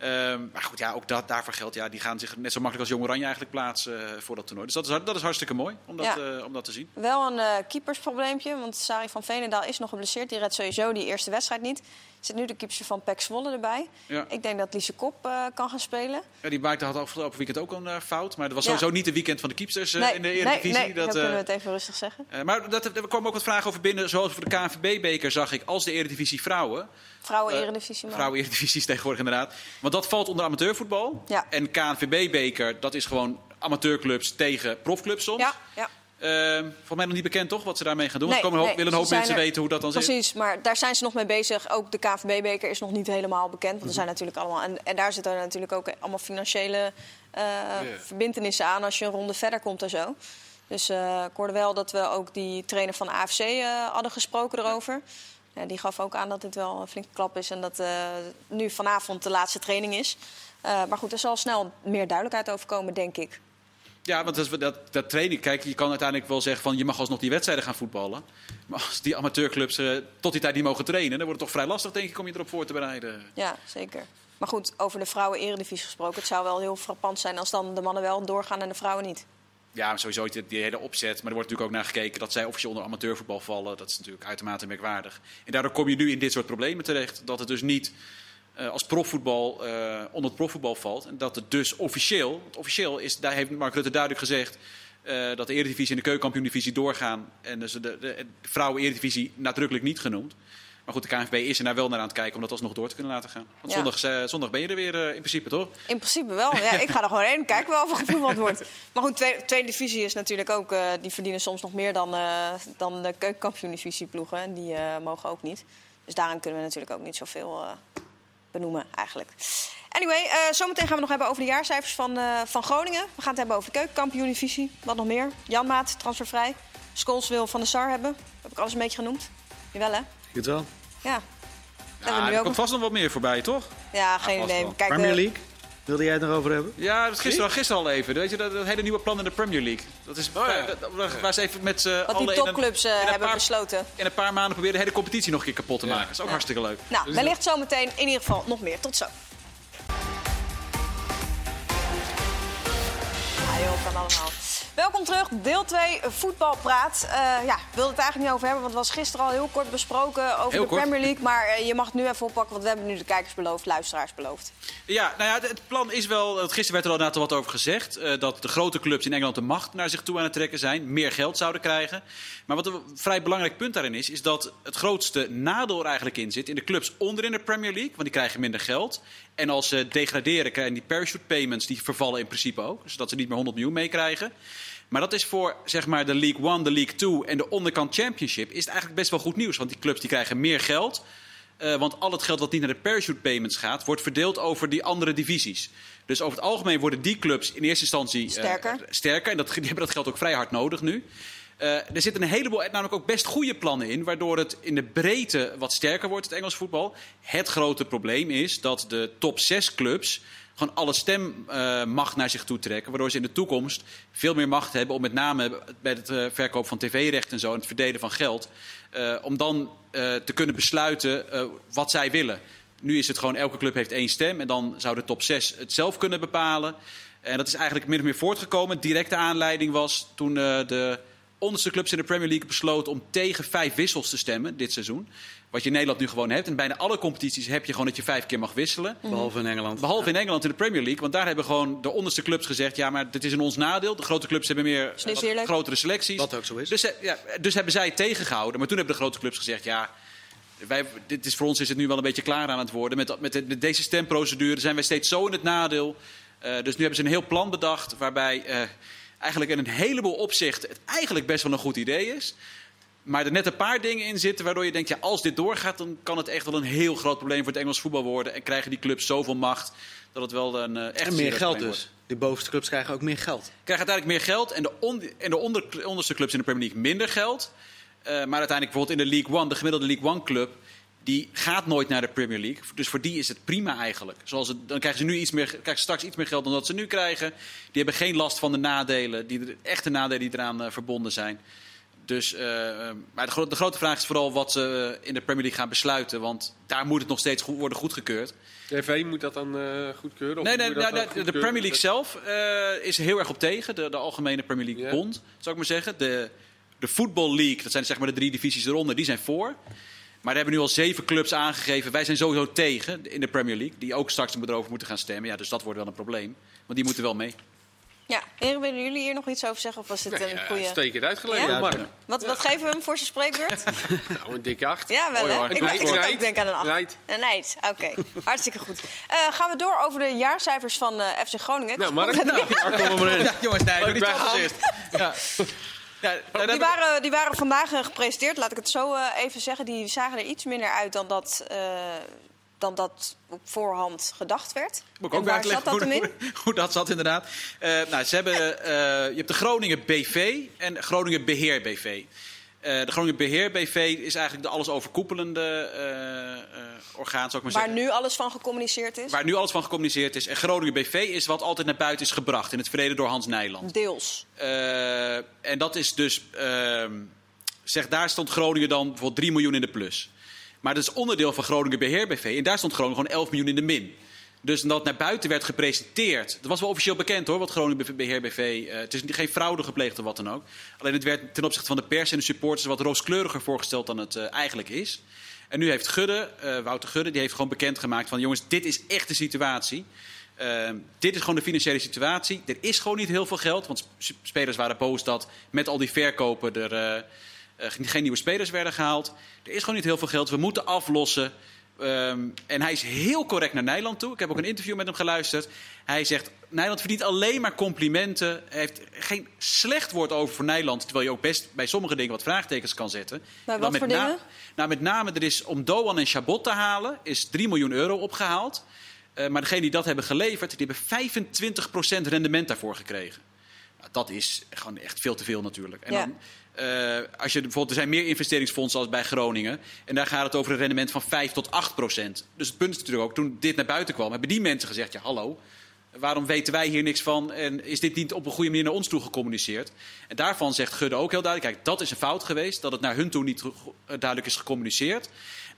Ehm, maar goed, ja, ook dat, daarvoor geldt, ja, die gaan zich net zo makkelijk als Jong Oranje eigenlijk plaatsen eh, voor dat toernooi. Dus dat is, dat is hartstikke mooi om dat, Ja. eh, om dat te zien. Wel een eh, keepersprobleempje, want Sari van Veenendaal is nog geblesseerd. Die redt sowieso die eerste wedstrijd niet. Zit nu de keeper van Pek Zwolle erbij. Ja. Ik denk dat Lise Kop eh, kan gaan spelen. Ja, die maakte had afgelopen weekend ook een eh, fout. Maar dat was Ja. sowieso niet het weekend van de keepsters eh, in de nee, Eredivisie. nee, dat, dat kunnen we het even rustig zeggen. maar dat, er kwamen ook wat vragen over binnen. Zoals voor de KNVB-beker zag ik als de Eredivisie vrouwen. Vrouwen eh, Eredivisie. maar- Vrouwen Eredivisie is tegenwoordig inderdaad. Want dat valt onder amateurvoetbal. Ja. En KNVB-beker, dat is gewoon amateurclubs tegen profclubs soms. Ja, ja. Ehm, volgens mij nog niet bekend toch wat ze daarmee gaan doen. Nee, er komen een hoop, nee, willen een hoop mensen er- weten hoe dat dan zit. Precies, maar daar zijn ze nog mee bezig. Ook de KNVB-beker is nog niet helemaal bekend. Want er zijn natuurlijk allemaal... En, en daar zitten natuurlijk ook allemaal financiële eh verbindenissen aan... als je een ronde verder komt en zo. Dus eh, ik hoorde wel dat we ook die trainer van de AFC eh, hadden gesproken erover. Ja, die gaf ook aan dat dit wel een flinke klap is... en dat eh, nu vanavond de laatste training is. Eh, maar goed, er zal snel meer duidelijkheid over komen, denk ik. Ja, want dat, dat, dat training, kijk, je kan uiteindelijk wel zeggen van je mag alsnog die wedstrijden gaan voetballen. Maar als die amateurclubs eh, tot die tijd niet mogen trainen, dan wordt het toch vrij lastig, denk ik, om je erop voor te bereiden. Ja, zeker. Maar goed, over de vrouwen-eredivisie gesproken... het zou wel heel frappant zijn als dan de mannen wel doorgaan en de vrouwen niet. Ja, sowieso die, die hele opzet. Maar er wordt natuurlijk ook naar gekeken dat zij officieel onder amateurvoetbal vallen. Dat is natuurlijk uitermate merkwaardig. En daardoor kom je nu in dit soort problemen terecht. Dat het dus niet als profvoetbal eh, onder het profvoetbal valt. En dat het dus officieel, want officieel is, daar heeft Mark Rutte duidelijk gezegd... eh, dat de Eredivisie en de Keukenkampioen-divisie doorgaan. En dus de, de, de vrouwen-Eredivisie nadrukkelijk niet genoemd. Maar goed, de KNVB is er nou wel naar aan het kijken om dat alsnog door te kunnen laten gaan. Want Ja. zondag, eh, zondag ben je er weer eh, in principe, toch? In principe wel. Ja, ik ga er gewoon heen. Kijken wel of er wordt. Maar goed, tweede, tweede divisie is natuurlijk ook... eh, die verdienen soms nog meer dan, eh dan de keukenkampioen-divisie ploegen. En die eh, mogen ook niet. Dus daarin kunnen we natuurlijk ook niet zoveel eh, benoemen eigenlijk. Anyway, eh, zometeen gaan we nog hebben over de jaarcijfers van, eh, van Groningen. We gaan het hebben over de keukenkampioen-divisie. Wat nog meer? Janmaat, transfervrij. Scholes wil Van de Sar hebben. Heb ik alles een beetje genoemd? Jawel, hè? Ik het wel. Ja. Ja, er ook komt vast nog wat meer voorbij, toch? Ja, geen idee. Kijk, Premier eh, League. Wilde jij het nog over hebben? Ja, dat is gisteren, gisteren al even. Weet je, dat, dat hele nieuwe plan in de Premier League. Dat is Oh ja. dat- dat- waar ze even met z'n Wat die in een- topclubs eh, in hebben paar- besloten. In een paar maanden proberen de hele competitie nog een keer kapot te Ja. maken. Dat is ook Ja. hartstikke leuk. Nou, wellicht zometeen in ieder geval nog meer. Tot zo. Ja, joh, kan allemaal. Welkom terug, deel 2 voetbalpraat. Eh ja, ik wilde het eigenlijk niet over hebben, want het was gisteren al heel kort besproken over Heel de kort. Premier League. Maar eh, je mag het nu even oppakken, want we hebben nu de kijkers beloofd, luisteraars beloofd. Ja, nou ja, het plan is wel... Gisteren werd er al inderdaad wat over gezegd. eh, dat de grote clubs in Engeland de macht naar zich toe aan het trekken zijn. Meer geld zouden krijgen. Maar wat een vrij belangrijk punt daarin is... is dat het grootste nadeel er eigenlijk in zit... in de clubs onderin de Premier League. Want die krijgen minder geld. En als ze degraderen, krijgen die parachute payments... die vervallen in principe ook. Dus dat ze niet meer 100 miljoen meekrijgen. Maar dat is voor zeg maar, de League One, de League Two en de onderkant Championship... is het eigenlijk best wel goed nieuws. Want die clubs die krijgen meer geld... Eh, want al het geld wat niet naar de parachute payments gaat, wordt verdeeld over die andere divisies. Dus over het algemeen worden die clubs in eerste instantie eh, Sterker. sterker. En dat, die hebben dat geld ook vrij hard nodig nu. Eh, er zitten een heleboel, namelijk ook best goede plannen in, waardoor het in de breedte wat sterker wordt, het Engels voetbal. Het grote probleem is dat de top 6 clubs gewoon alle stemmacht naar zich toe trekken. Waardoor ze in de toekomst veel meer macht hebben om met name bij het eh, verkoop van tv-rechten en zo en het verdelen van geld. eh, om dan eh, te kunnen besluiten eh, wat zij willen. Nu is het gewoon elke club heeft één stem en dan zou de top 6 het zelf kunnen bepalen. En dat is eigenlijk min of meer voortgekomen. Directe aanleiding was toen eh, de onderste clubs in de Premier League besloten om tegen vijf wissels te stemmen dit seizoen. Wat je in Nederland nu gewoon hebt. En bijna alle competities heb je gewoon dat je vijf keer mag wisselen. Behalve in Engeland. Behalve in Engeland in de Premier League. Want daar hebben gewoon de onderste clubs gezegd... ja, maar dit is in ons nadeel. De grote clubs hebben meer eerlijk. grotere selecties. Wat ook zo is. Dus, eh, ja, dus hebben zij het tegengehouden. Maar toen hebben de grote clubs gezegd... ja, wij, dit is, voor ons is het nu wel een beetje klaar aan het worden. Met, met, de- met deze stemprocedure zijn wij steeds zo in het nadeel. Eh, dus nu hebben ze een heel plan bedacht... waarbij eh, eigenlijk in een heleboel opzichten... het eigenlijk best wel een goed idee is... Maar er net een paar dingen in zitten waardoor je denkt, ja, als dit doorgaat, dan kan het echt wel een heel groot probleem voor het Engels voetbal worden. En krijgen die clubs zoveel macht dat het wel een eh, echt En meer geld dus. wordt. De bovenste clubs krijgen ook meer geld. Krijgen uiteindelijk meer geld en de, on- en de onder, onderste clubs in de Premier League minder geld. Eh, maar uiteindelijk bijvoorbeeld in de League One, de gemiddelde League One club, die gaat nooit naar de Premier League. Dus voor die is het prima eigenlijk. Zoals het, dan krijgen ze nu iets meer, krijgen ze straks iets meer geld dan dat ze nu krijgen. Die hebben geen last van de nadelen, die, de echte nadelen die eraan eh, verbonden zijn. Dus, uh, maar de, gro de, grote vraag is vooral wat ze in de Premier League gaan besluiten. Want daar moet het nog steeds goed worden goedgekeurd. De FA moet dat dan uh, goedkeuren? Nee, nee, nou, de, de Premier League zelf uh, is heel erg op tegen. De, de Algemene Premier League. Bond, zou ik maar zeggen. De, de Football League, dat zijn zeg maar de drie divisies eronder, die zijn voor. Maar er hebben nu al zeven clubs aangegeven. Wij zijn sowieso tegen in de Premier League. Die ook straks erover moeten gaan stemmen. Ja, dus dat wordt wel een probleem. Want die moeten wel mee. Ja, heren, willen jullie hier nog iets over zeggen? Of was het nee, een goede... Uitstekend uitgelegd, ja? Mark. Wat, wat geven we hem voor zijn spreekbeurt? nou, een dikke acht. Ja, wel hè? Oh, ik, ik, ik, ik denk aan een acht. Nijd. Een nijd, oké. Okay. Hartstikke goed. Uh, gaan we door over de jaarcijfers van uh, FC Groningen. Nou, Mark. nou, ja, kom maar in. Ja, jongens, nee, doe niet alles eerst. Ja. Ja, die, waren, die waren vandaag uh, gepresenteerd, laat ik het zo uh, even zeggen. Die zagen er iets minder uit dan dat, uh, dan dat op voorhand gedacht werd. Moet ik ook waar zat dat hoe, hoe, hoe, dat zat inderdaad. nou, ze hebben, je hebt de Groningen BV en Groningen Beheer BV. Uh, de Groningen Beheer BV is eigenlijk de alles overkoepelende uh, uh, orgaan, zou ik maar Waar zeggen. nu alles van gecommuniceerd is? Waar nu alles van gecommuniceerd is. En Groningen BV is wat altijd naar buiten is gebracht in het verleden door Hans Nijland. Deels. en dat is dus, ehm, zeg, daar stond Groningen dan bijvoorbeeld 3 miljoen in de plus. Maar dat is onderdeel van Groningen Beheer BV. En daar stond Groningen gewoon 11 miljoen in de min. Dus dat naar buiten werd gepresenteerd. Dat was wel officieel bekend hoor, wat Groningen Beheer BV. Uh, het is geen fraude gepleegd of wat dan ook. Alleen het werd ten opzichte van de pers en de supporters wat rooskleuriger voorgesteld dan het uh, eigenlijk is. En nu heeft Gudde, uh, Wouter Gudde, die heeft gewoon bekendgemaakt van jongens, dit is echt de situatie. dit is gewoon de financiële situatie. Er is gewoon niet heel veel geld, want spelers waren boos dat met al die verkopen er geen nieuwe spelers werden gehaald. Er is gewoon niet heel veel geld. We moeten aflossen. Um, en hij is heel correct naar Nederland toe. Ik heb ook een interview met hem geluisterd. Hij zegt, Nederland verdient alleen maar complimenten. Hij heeft geen slecht woord over voor Nederland. Terwijl je ook best bij sommige dingen wat vraagtekens kan zetten. Maar wat met voor dingen? Nou, met name er is om Doan en Chabot te halen, is 3 miljoen euro opgehaald. Uh, maar degenen die dat hebben geleverd, die hebben 25% rendement daarvoor gekregen. Nou, dat is gewoon echt veel te veel natuurlijk. En ja. dan, uh, als je, bijvoorbeeld, er zijn meer investeringsfondsen als bij Groningen. En daar gaat het over een rendement van 5 tot 8 procent. Dus het punt is natuurlijk ook, toen dit naar buiten kwam, hebben die mensen gezegd: ja, hallo. Waarom weten wij hier niks van en is dit niet op een goede manier naar ons toe gecommuniceerd? En daarvan zegt Gudde ook heel duidelijk: kijk, dat is een fout geweest, dat het naar hun toe niet duidelijk is gecommuniceerd.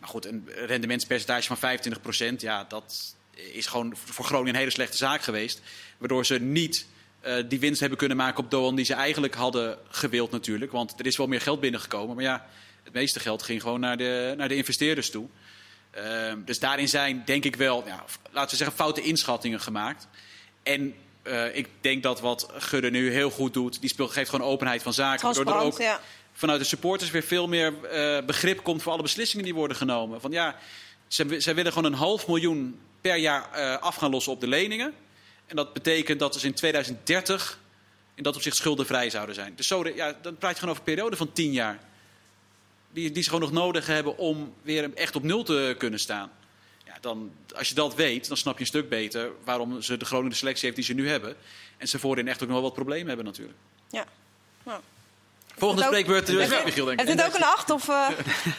Maar goed, een rendementspercentage van 25 procent, ja, dat is gewoon voor Groningen een hele slechte zaak geweest. Waardoor ze niet uh, die winst hebben kunnen maken op Doan die ze eigenlijk hadden gewild natuurlijk. Want er is wel meer geld binnengekomen. Maar ja, het meeste geld ging gewoon naar de, naar de investeerders toe. Uh, dus daarin zijn denk ik wel, ja, laten we zeggen, foute inschattingen gemaakt. En uh, ik denk dat wat Gudde nu heel goed doet, die speelt, geeft gewoon openheid van zaken. Waardoor er ook ja. vanuit de supporters weer veel meer begrip komt voor alle beslissingen die worden genomen. Van ja, ze willen gewoon een half miljoen per jaar af gaan lossen op de leningen. En dat betekent dat ze in 2030 in dat opzicht schuldenvrij zouden zijn. Dus zo, ja, dan praat je gewoon over een periode van 10 jaar. Die, die ze gewoon nog nodig hebben om weer echt op nul te kunnen staan. Ja, dan, als je dat weet, dan snap je een stuk beter waarom ze de Groningen selectie heeft die ze nu hebben. En ze voorin echt ook nog wel wat problemen hebben natuurlijk. Ja. Nou. Volgende spreekbeurt is Michiel, denk ik. Heeft ook een acht? Of, uh...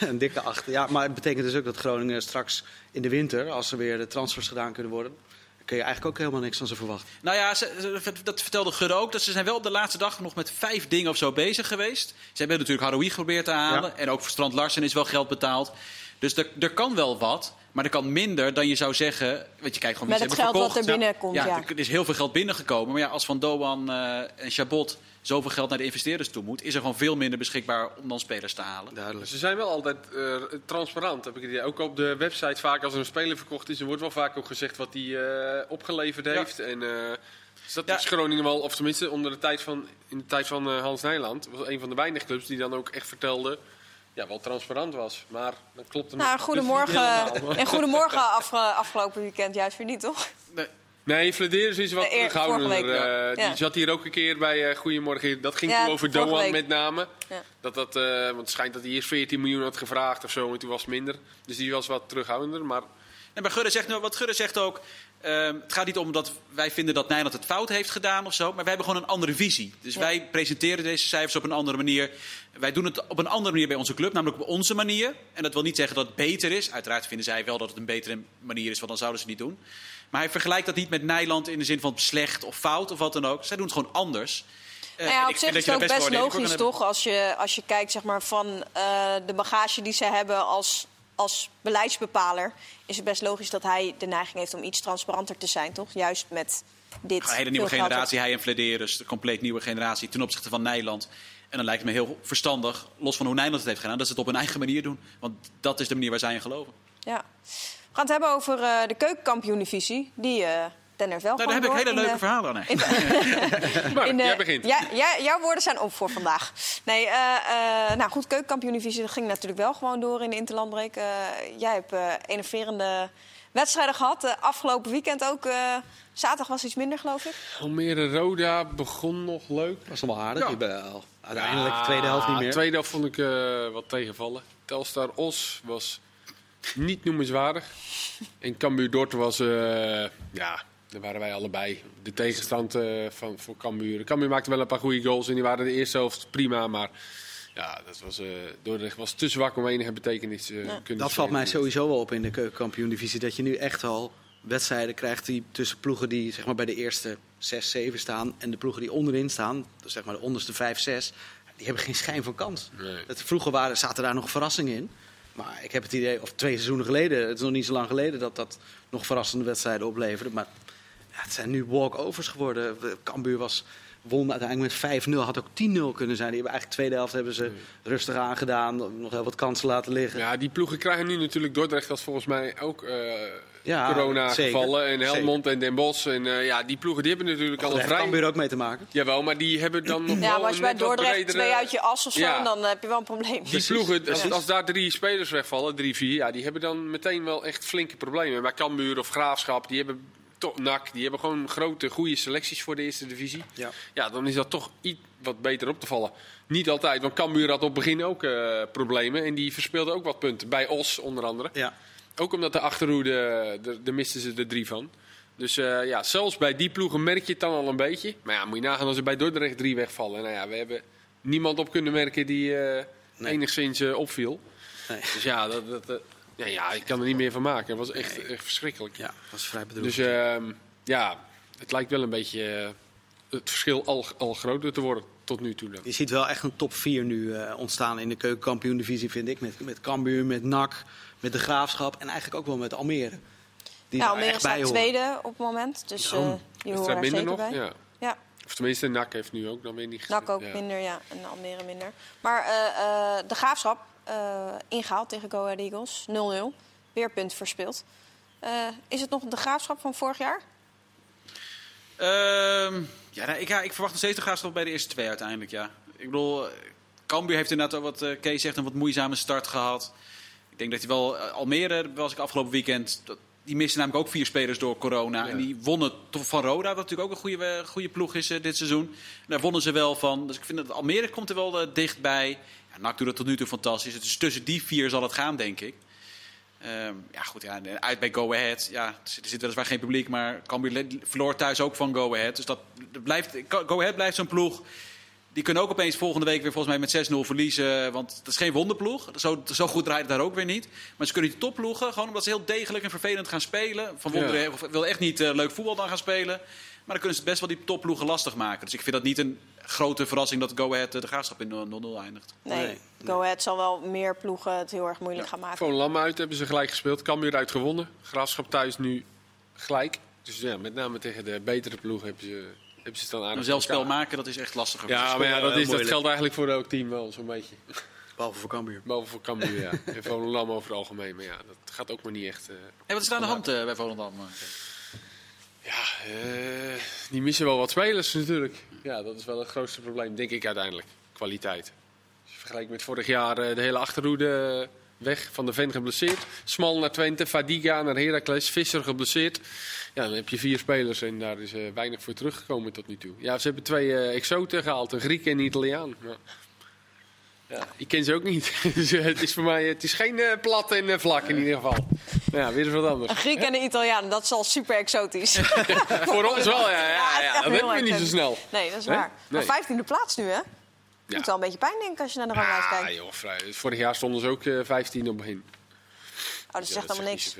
een dikke acht. Ja, maar het betekent dus ook dat Groningen straks in de winter, als er weer de transfers gedaan kunnen worden, kun je eigenlijk ook helemaal niks van ze verwachten. Nou ja, ze, dat vertelde Gudde ook. Dat ze zijn wel op de laatste dag nog met vijf dingen of zo bezig geweest. Ze hebben natuurlijk Haroui geprobeerd te halen. Ja. En ook voor Strand Larsen is wel geld betaald. Dus er, er kan wel wat. Maar er kan minder dan je zou zeggen. Weet je, kijk gewoon Met het geld verkocht. wat er binnenkomt. Ja, ja, er is heel veel geld binnengekomen. Maar ja, als Van Doan uh, en Chabot zoveel geld naar de investeerders toe moet, is er gewoon veel minder beschikbaar om dan spelers te halen. Duidelijk. Ze zijn wel altijd uh, transparant, heb ik het idee. Ook op de website vaak als er een speler verkocht is, er wordt wel vaak ook gezegd wat hij uh, opgeleverd heeft. Ja. En, uh, dus dat ja. is Groningen wel, of tenminste onder de tijd van, in de tijd van Hans Nijland, was een van de weinige clubs die dan ook echt vertelde ja, wel transparant was. Maar dat klopt er nou, goedemorgen, En goedemorgen afge, afgelopen weekend juist weer niet, toch? Nee. Nee, Flederis is wat terughoudender. Week, ja. uh, die zat hier ook een keer bij uh, Goedemorgen. Dat ging ja, over Doan week. met name. Ja. Dat dat, uh, want het schijnt dat hij eerst 14 miljoen had gevraagd of zo. En toen was het minder. Dus die was wat terughoudender. Maar... En maar Gudde zegt, wat Gudde zegt ook... Uh, het gaat niet om dat wij vinden dat Nederland het fout heeft gedaan of zo. Maar wij hebben gewoon een andere visie. Dus wij presenteren deze cijfers op een andere manier. Wij doen het op een andere manier bij onze club. Namelijk op onze manier. En dat wil niet zeggen dat het beter is. Uiteraard vinden zij wel dat het een betere manier is. Want dan zouden ze het niet doen. Maar hij vergelijkt dat niet met Nederland in de zin van slecht of fout of wat dan ook. Zij doen het gewoon anders. Eh, Nou ja, op ik zich vind is dat het ook best logisch, toch? Als je, als je kijkt zeg maar, van eh, de bagage die ze hebben als, als beleidsbepaler... is het best logisch dat hij de neiging heeft om iets transparanter te zijn, toch? Juist met dit. Een hele nieuwe generatie, hij en Flederis, de compleet nieuwe generatie ten opzichte van Nijland. En dan lijkt het me heel verstandig, los van hoe Nijland het heeft gedaan, dat ze het op hun eigen manier doen. Want dat is de manier waar zij in geloven. Ja. We gaan het hebben over eh, de keukenkampioen-divisie. Die eh Den er wel Nou, daar heb ik hele leuke verhalen aan. Maar, in de- jij begint. Ja, ja, jouw woorden zijn op voor vandaag. Nee, eh, eh, nou goed, keukenkampioen-divisie dat ging natuurlijk wel gewoon door in de Interlandbreek. Eh, jij hebt eh enerverende wedstrijden gehad. Eh, afgelopen weekend ook. eh, zaterdag was iets minder, geloof ik. Almere Roda begon nog leuk. Dat was nog wel aardig. Ja. Wel- Uiteindelijk de tweede helft niet meer. De tweede helft vond ik eh, wat tegenvallen. Telstar Os was niet noemenswaardig. En Cambuur Dordt was, eh, ja, daar waren wij allebei. De tegenstand eh, van, voor Cambuur. Cambuur maakte wel een paar goede goals en die waren de eerste helft prima. Maar ja, dat was, eh Dordrecht was te zwak om enige betekenis eh kunnen Dat valt mij sowieso wel op in de keukenkampioen-divisie. Dat je nu echt wel wedstrijden krijgt die tussen ploegen die zeg maar, bij de eerste 6, 7 staan... en de ploegen die onderin staan, dus zeg maar de onderste 5, 6... die hebben geen schijn van kans. Nee. Dat, vroeger waren, zaten daar nog verrassingen in. Maar ik heb het idee, of twee seizoenen geleden... het is nog niet zo lang geleden dat dat nog verrassende wedstrijden opleverde. Maar ja, het zijn nu walkovers geworden. Cambuur was... Won uiteindelijk met 5-0, had ook 10-0 kunnen zijn. Die hebben eigenlijk de tweede helft hebben ze rustig aangedaan. Nog heel wat kansen laten liggen. Ja, die ploegen krijgen nu natuurlijk Dordrecht als volgens mij ook eh, Ja, corona zeker. gevallen. En Helmond en Den Bosch. En eh, ja, die ploegen die hebben natuurlijk al Daar een heeft vrij... Cambuur ook mee te maken. Jawel, maar die hebben dan nog Ja, wel maar als je bij Dordrecht bredere- twee uit je as of zo, Ja. dan heb je wel een probleem. Die ploegen, als, daar drie spelers wegvallen, drie, vier, ja, die hebben dan meteen wel echt flinke problemen. Bij Cambuur of Graafschap, die hebben toch NAC, die hebben gewoon grote, goede selecties voor de eerste divisie. Ja. Ja, dan is dat toch iets wat beter op te vallen. Niet altijd, want Cambuur had op het begin ook eh, problemen en die verspeelde ook wat punten. Bij Os onder andere. Ja. Ook omdat de achterhoede, er- daar misten ze er drie van. Dus eh, ja, zelfs bij die ploegen merk je het dan al een beetje. Maar ja, moet je nagaan als er bij Dordrecht drie wegvallen. Nou ja, we hebben niemand op kunnen merken die Nee. enigszins eh, opviel. Nee. Dus ja, dat, dat, ja, ja, ik kan er niet meer van maken. Het was echt, echt verschrikkelijk. ja, dat was vrij bedroefd. Dus ehm, ja, het lijkt wel een beetje het verschil al, al groter te worden tot nu toe. je ziet wel echt een top 4 nu eh, ontstaan in de keukenkampioen-divisie, vind ik. Met, met Cambuur, met NAC, met de Graafschap en eigenlijk ook wel met Almere. Die Ja, Almere staat tweede op het moment. Dus eh die Is horen er er minder zeker nog? bij. Ja. Ja. Of tenminste, NAC heeft nu ook dan weer niet NAC ook ja. minder, ja. En Almere minder. Maar eh, eh, de Graafschap eh, ingehaald tegen Go Ahead Eagles. 0-0. Weer punt verspeeld. Eh, is het nog de Graafschap van vorig jaar? Ehm, ja, nou, ik, ja, ik verwacht nog steeds de graafschap bij de eerste twee uiteindelijk, ja. Ik bedoel, eh, Cambuur heeft inderdaad, ook wat eh, Kees zegt, een wat moeizame start gehad. Ik denk dat hij wel, eh, Almere was ik afgelopen weekend, dat, die misten namelijk ook vier spelers door corona. En die wonnen toch van Roda, wat natuurlijk ook een goede, goede ploeg is dit seizoen. En daar wonnen ze wel van. Dus ik vind dat Almere komt er wel dichtbij. Ja, NAC doet het tot nu toe fantastisch. Dus tussen die vier zal het gaan, denk ik. Ehm, ja, goed, ja, uit bij Go Ahead. Ja, er zit weliswaar geen publiek, maar Cambuur verloor thuis ook van Go Ahead. Dus dat, dat blijft, Go Ahead blijft zo'n ploeg. Die kunnen ook opeens volgende week weer volgens mij met 6-0 verliezen. Want dat is geen wonderploeg. Zo, zo goed draait het daar ook weer niet. Maar ze kunnen die topploegen, gewoon omdat ze heel degelijk en vervelend gaan spelen. Van Wonderen Ja. wil echt niet eh, leuk voetbal dan gaan spelen. Maar dan kunnen ze best wel die topploegen lastig maken. Dus ik vind dat niet een grote verrassing dat Go Ahead eh, de graafschap in 0-0 eindigt. Nee. Nee. Go Ahead zal wel meer ploegen het heel erg moeilijk gaan maken. Gewoon Lam uit hebben ze gelijk gespeeld. Cambuur uit gewonnen. Graafschap thuis nu gelijk. Dus ja, met name tegen de betere ploeg hebben ze, hebben ze het dan aardig Een zelfspel voor elkaar. maken, dat is echt lastiger. Ja, maar ja, dat, heel is, dat geldt eigenlijk voor elk team wel zo'n beetje. Behalve voor Cambuur. Behalve voor Cambuur, ja. En voor Lam over het algemeen. Maar ja, dat gaat ook maar niet echt... eh, Hey, wat is er aan de hand eh, bij Volendam? eh? Ja, eh, die missen wel wat spelers natuurlijk. Ja, dat is wel het grootste probleem, denk ik uiteindelijk. Kwaliteit. Als je vergelijkt met vorig jaar eh, de hele achterhoede eh, weg. Van de Ven geblesseerd. Smal naar Twente, Fadiga naar Heracles, Visser geblesseerd. Ja, dan heb je vier spelers en daar is eh, weinig voor teruggekomen tot nu toe. Ja, ze hebben twee exoten gehaald, een Griek en een Italiaan. Ja. Ja, ik ken ze ook niet. dus eh, het is voor mij het is geen eh, plat en eh, vlak in ieder geval. Nou ja, weer eens wat anders. Een Griek en een Italiaan, dat is al super exotisch. Voor ons wel, ja. ja, ja, dat hebben we niet zo snel. Nee, dat is waar. Nee. Maar 15e plaats nu, hè? Ja. Moet wel een beetje pijn denken als je naar de ranglijst Ah, kijkt. joh, vrij. Vorig jaar stonden ze ook eh 15 op begin. Oh, dat Ja, zegt allemaal niks.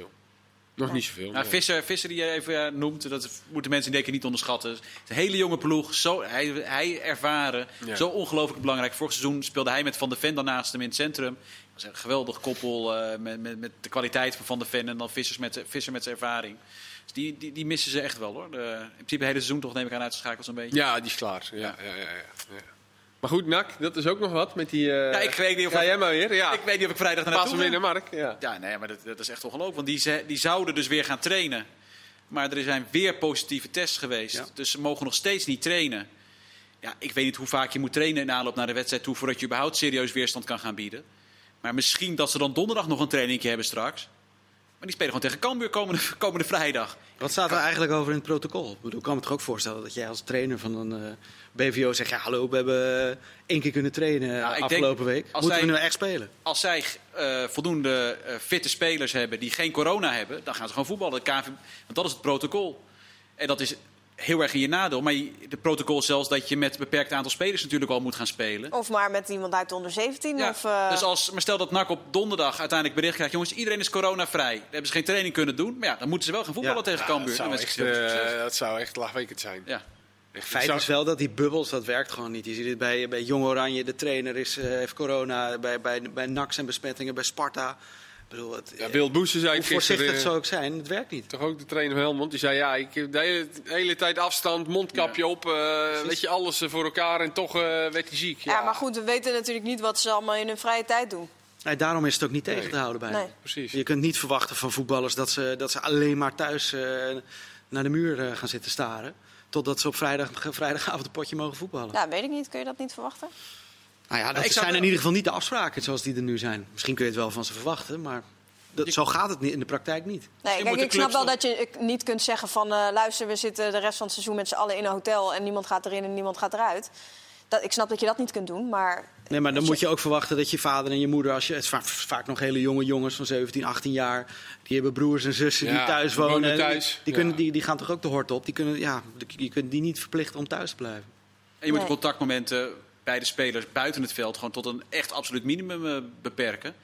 Nog niet zoveel. Nou. Visser, Visser die je even eh, noemt, dat moeten mensen ik niet onderschatten. Het is een hele jonge ploeg, zo, hij, hij ervaren, Ja. zo ongelooflijk belangrijk. Vorig seizoen speelde hij met Van der Ven daarnaast hem in het centrum. Dat was een geweldig koppel eh, met, met, met de kwaliteit van Van der Ven en dan Vissers met, Visser met zijn ervaring. Dus die, die, die missen ze echt wel hoor. De, in principe het hele seizoen toch neem ik aan uitgeschakeld zo'n beetje. Ja, die is klaar. Ja, ja. Ja, ja, ja. Maar goed, Nak, dat is ook nog wat met die... eh, Ja, ik weet niet of Ga jij maar weer, ja. Ik weet niet of ik vrijdag naar Pas naartoe ga. naar Mark. Ja. Ja, nee, maar dat, dat is echt ongelooflijk. Want die, ze- die zouden dus weer gaan trainen. Maar er zijn weer positieve tests geweest. Ja. Dus ze mogen nog steeds niet trainen. Ja, ik weet niet hoe vaak je moet trainen in aanloop naar de wedstrijd toe... voordat je überhaupt serieus weerstand kan gaan bieden. Maar misschien dat ze dan donderdag nog een trainingje hebben straks. Maar die spelen gewoon tegen Cambuur komende, komende vrijdag. Wat staat er eigenlijk over in het protocol? Ik, bedoel, ik kan me toch ook voorstellen dat jij als trainer van een eh, BVO zegt... ja, hallo, we hebben eh, één keer kunnen trainen denk, afgelopen week. Moeten we nu echt spelen? Als zij eh, voldoende eh, fitte spelers hebben die geen corona hebben... dan gaan ze gewoon voetballen. KNVB want dat is het protocol. En dat is heel erg in je nadeel. Maar de protocol is zelfs dat je met een beperkt aantal spelers natuurlijk al moet gaan spelen. Of maar met iemand uit de onder 17. Ja, Of, eh, Dus als, maar stel dat NAC op donderdag uiteindelijk bericht krijgt... jongens, iedereen is coronavrij. Dan hebben ze geen training kunnen doen. Maar ja, dan moeten ze wel gaan voetballen Ja. tegen Ja, Cambuur. dat, zou echt, eh, dat zou echt lachwekkend zijn. Ja. Echt, Feit is wel dat die bubbels, dat werkt gewoon niet. Je ziet het bij, bij Jong Oranje, de trainer is, eh, heeft corona. Bij, bij, bij NAC zijn besmettingen, bij Sparta. Ik bedoel, het, Ja, Boesten zei hoe voorzichtig zou ook zijn, het werkt niet. toch ook de trainer van Helmond. Die zei, ja, ik heb de hele, de hele tijd afstand, mondkapje op. eh, weet je, alles eh, voor elkaar. En toch eh, werd hij ziek. ja. maar goed, we weten natuurlijk niet wat ze allemaal in hun vrije tijd doen. Nee, daarom is het ook niet tegen te houden bij Nee. Precies. Je kunt niet verwachten van voetballers dat ze, dat ze alleen maar thuis eh, naar de muur eh, gaan zitten staren. Totdat ze op vrijdag, vrijdagavond een potje mogen voetballen. Ja, weet ik niet. Kun je dat niet verwachten? Nou ja, dat ik zou zijn in ieder geval niet de afspraken zoals die er nu zijn. Misschien kun je het wel van ze verwachten, maar dat, zo gaat het niet, in de praktijk niet. Nee, kijk, ik snap wel dat je ik niet kunt zeggen van... eh, luister, we zitten de rest van het seizoen met z'n allen in een hotel... en niemand gaat erin en niemand gaat eruit. Dat, ik snap dat je dat niet kunt doen, maar... Nee, maar dan moet je ook verwachten dat je vader en je moeder, als je, het vaak, vaak nog hele jonge jongens van 17, 18 jaar, die hebben broers en zussen die Ja, thuis die wonen wonen. en thuis, Die, die ja. kunnen, die, die gaan toch ook de hort op? Die kunnen, ja, je kunt die niet verplichten om thuis te blijven. En je moet de contactmomenten bij de spelers buiten het veld gewoon tot een echt absoluut minimum eh, beperken.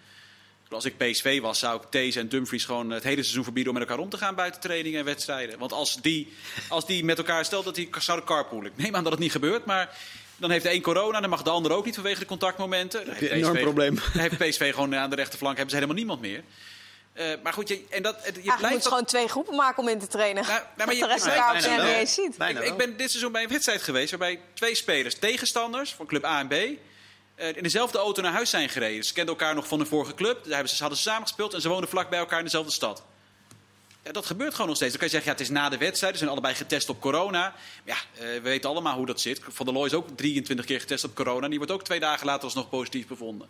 Als ik PSV was, zou ik Thees en Dumfries gewoon het hele seizoen verbieden om met elkaar om te gaan buiten trainingen en wedstrijden. Want als die, als die met elkaar stelt dat die zouden carpoolen. Ik neem aan dat het niet gebeurt, maar dan heeft de een corona, dan mag de ander ook niet vanwege de contactmomenten. Dan een enorm PSV probleem. Dan heeft PSV gewoon aan de rechterflank hebben ze helemaal niemand meer. Eh, maar goed, je, en dat, je blijft moet je gewoon twee groepen maken om in te trainen. Nou, nou, maar dat je- de rest elkaar op niet eens ziet. Ik, ben dit seizoen bij een wedstrijd geweest waarbij twee spelers, tegenstanders van club A en B, eh, in dezelfde auto naar huis zijn gereden. Ze kenden elkaar nog van een vorige club, daar hebben ze, hadden ze samen gespeeld en ze woonden vlak bij elkaar in dezelfde stad. Ja, dat gebeurt gewoon nog steeds. Dan kan je zeggen, ja, het is na de wedstrijd, ze zijn allebei getest op corona. Ja, eh, we weten allemaal hoe dat zit. Van der Looy is ook 23 keer getest op corona. Die wordt ook twee dagen later alsnog positief bevonden.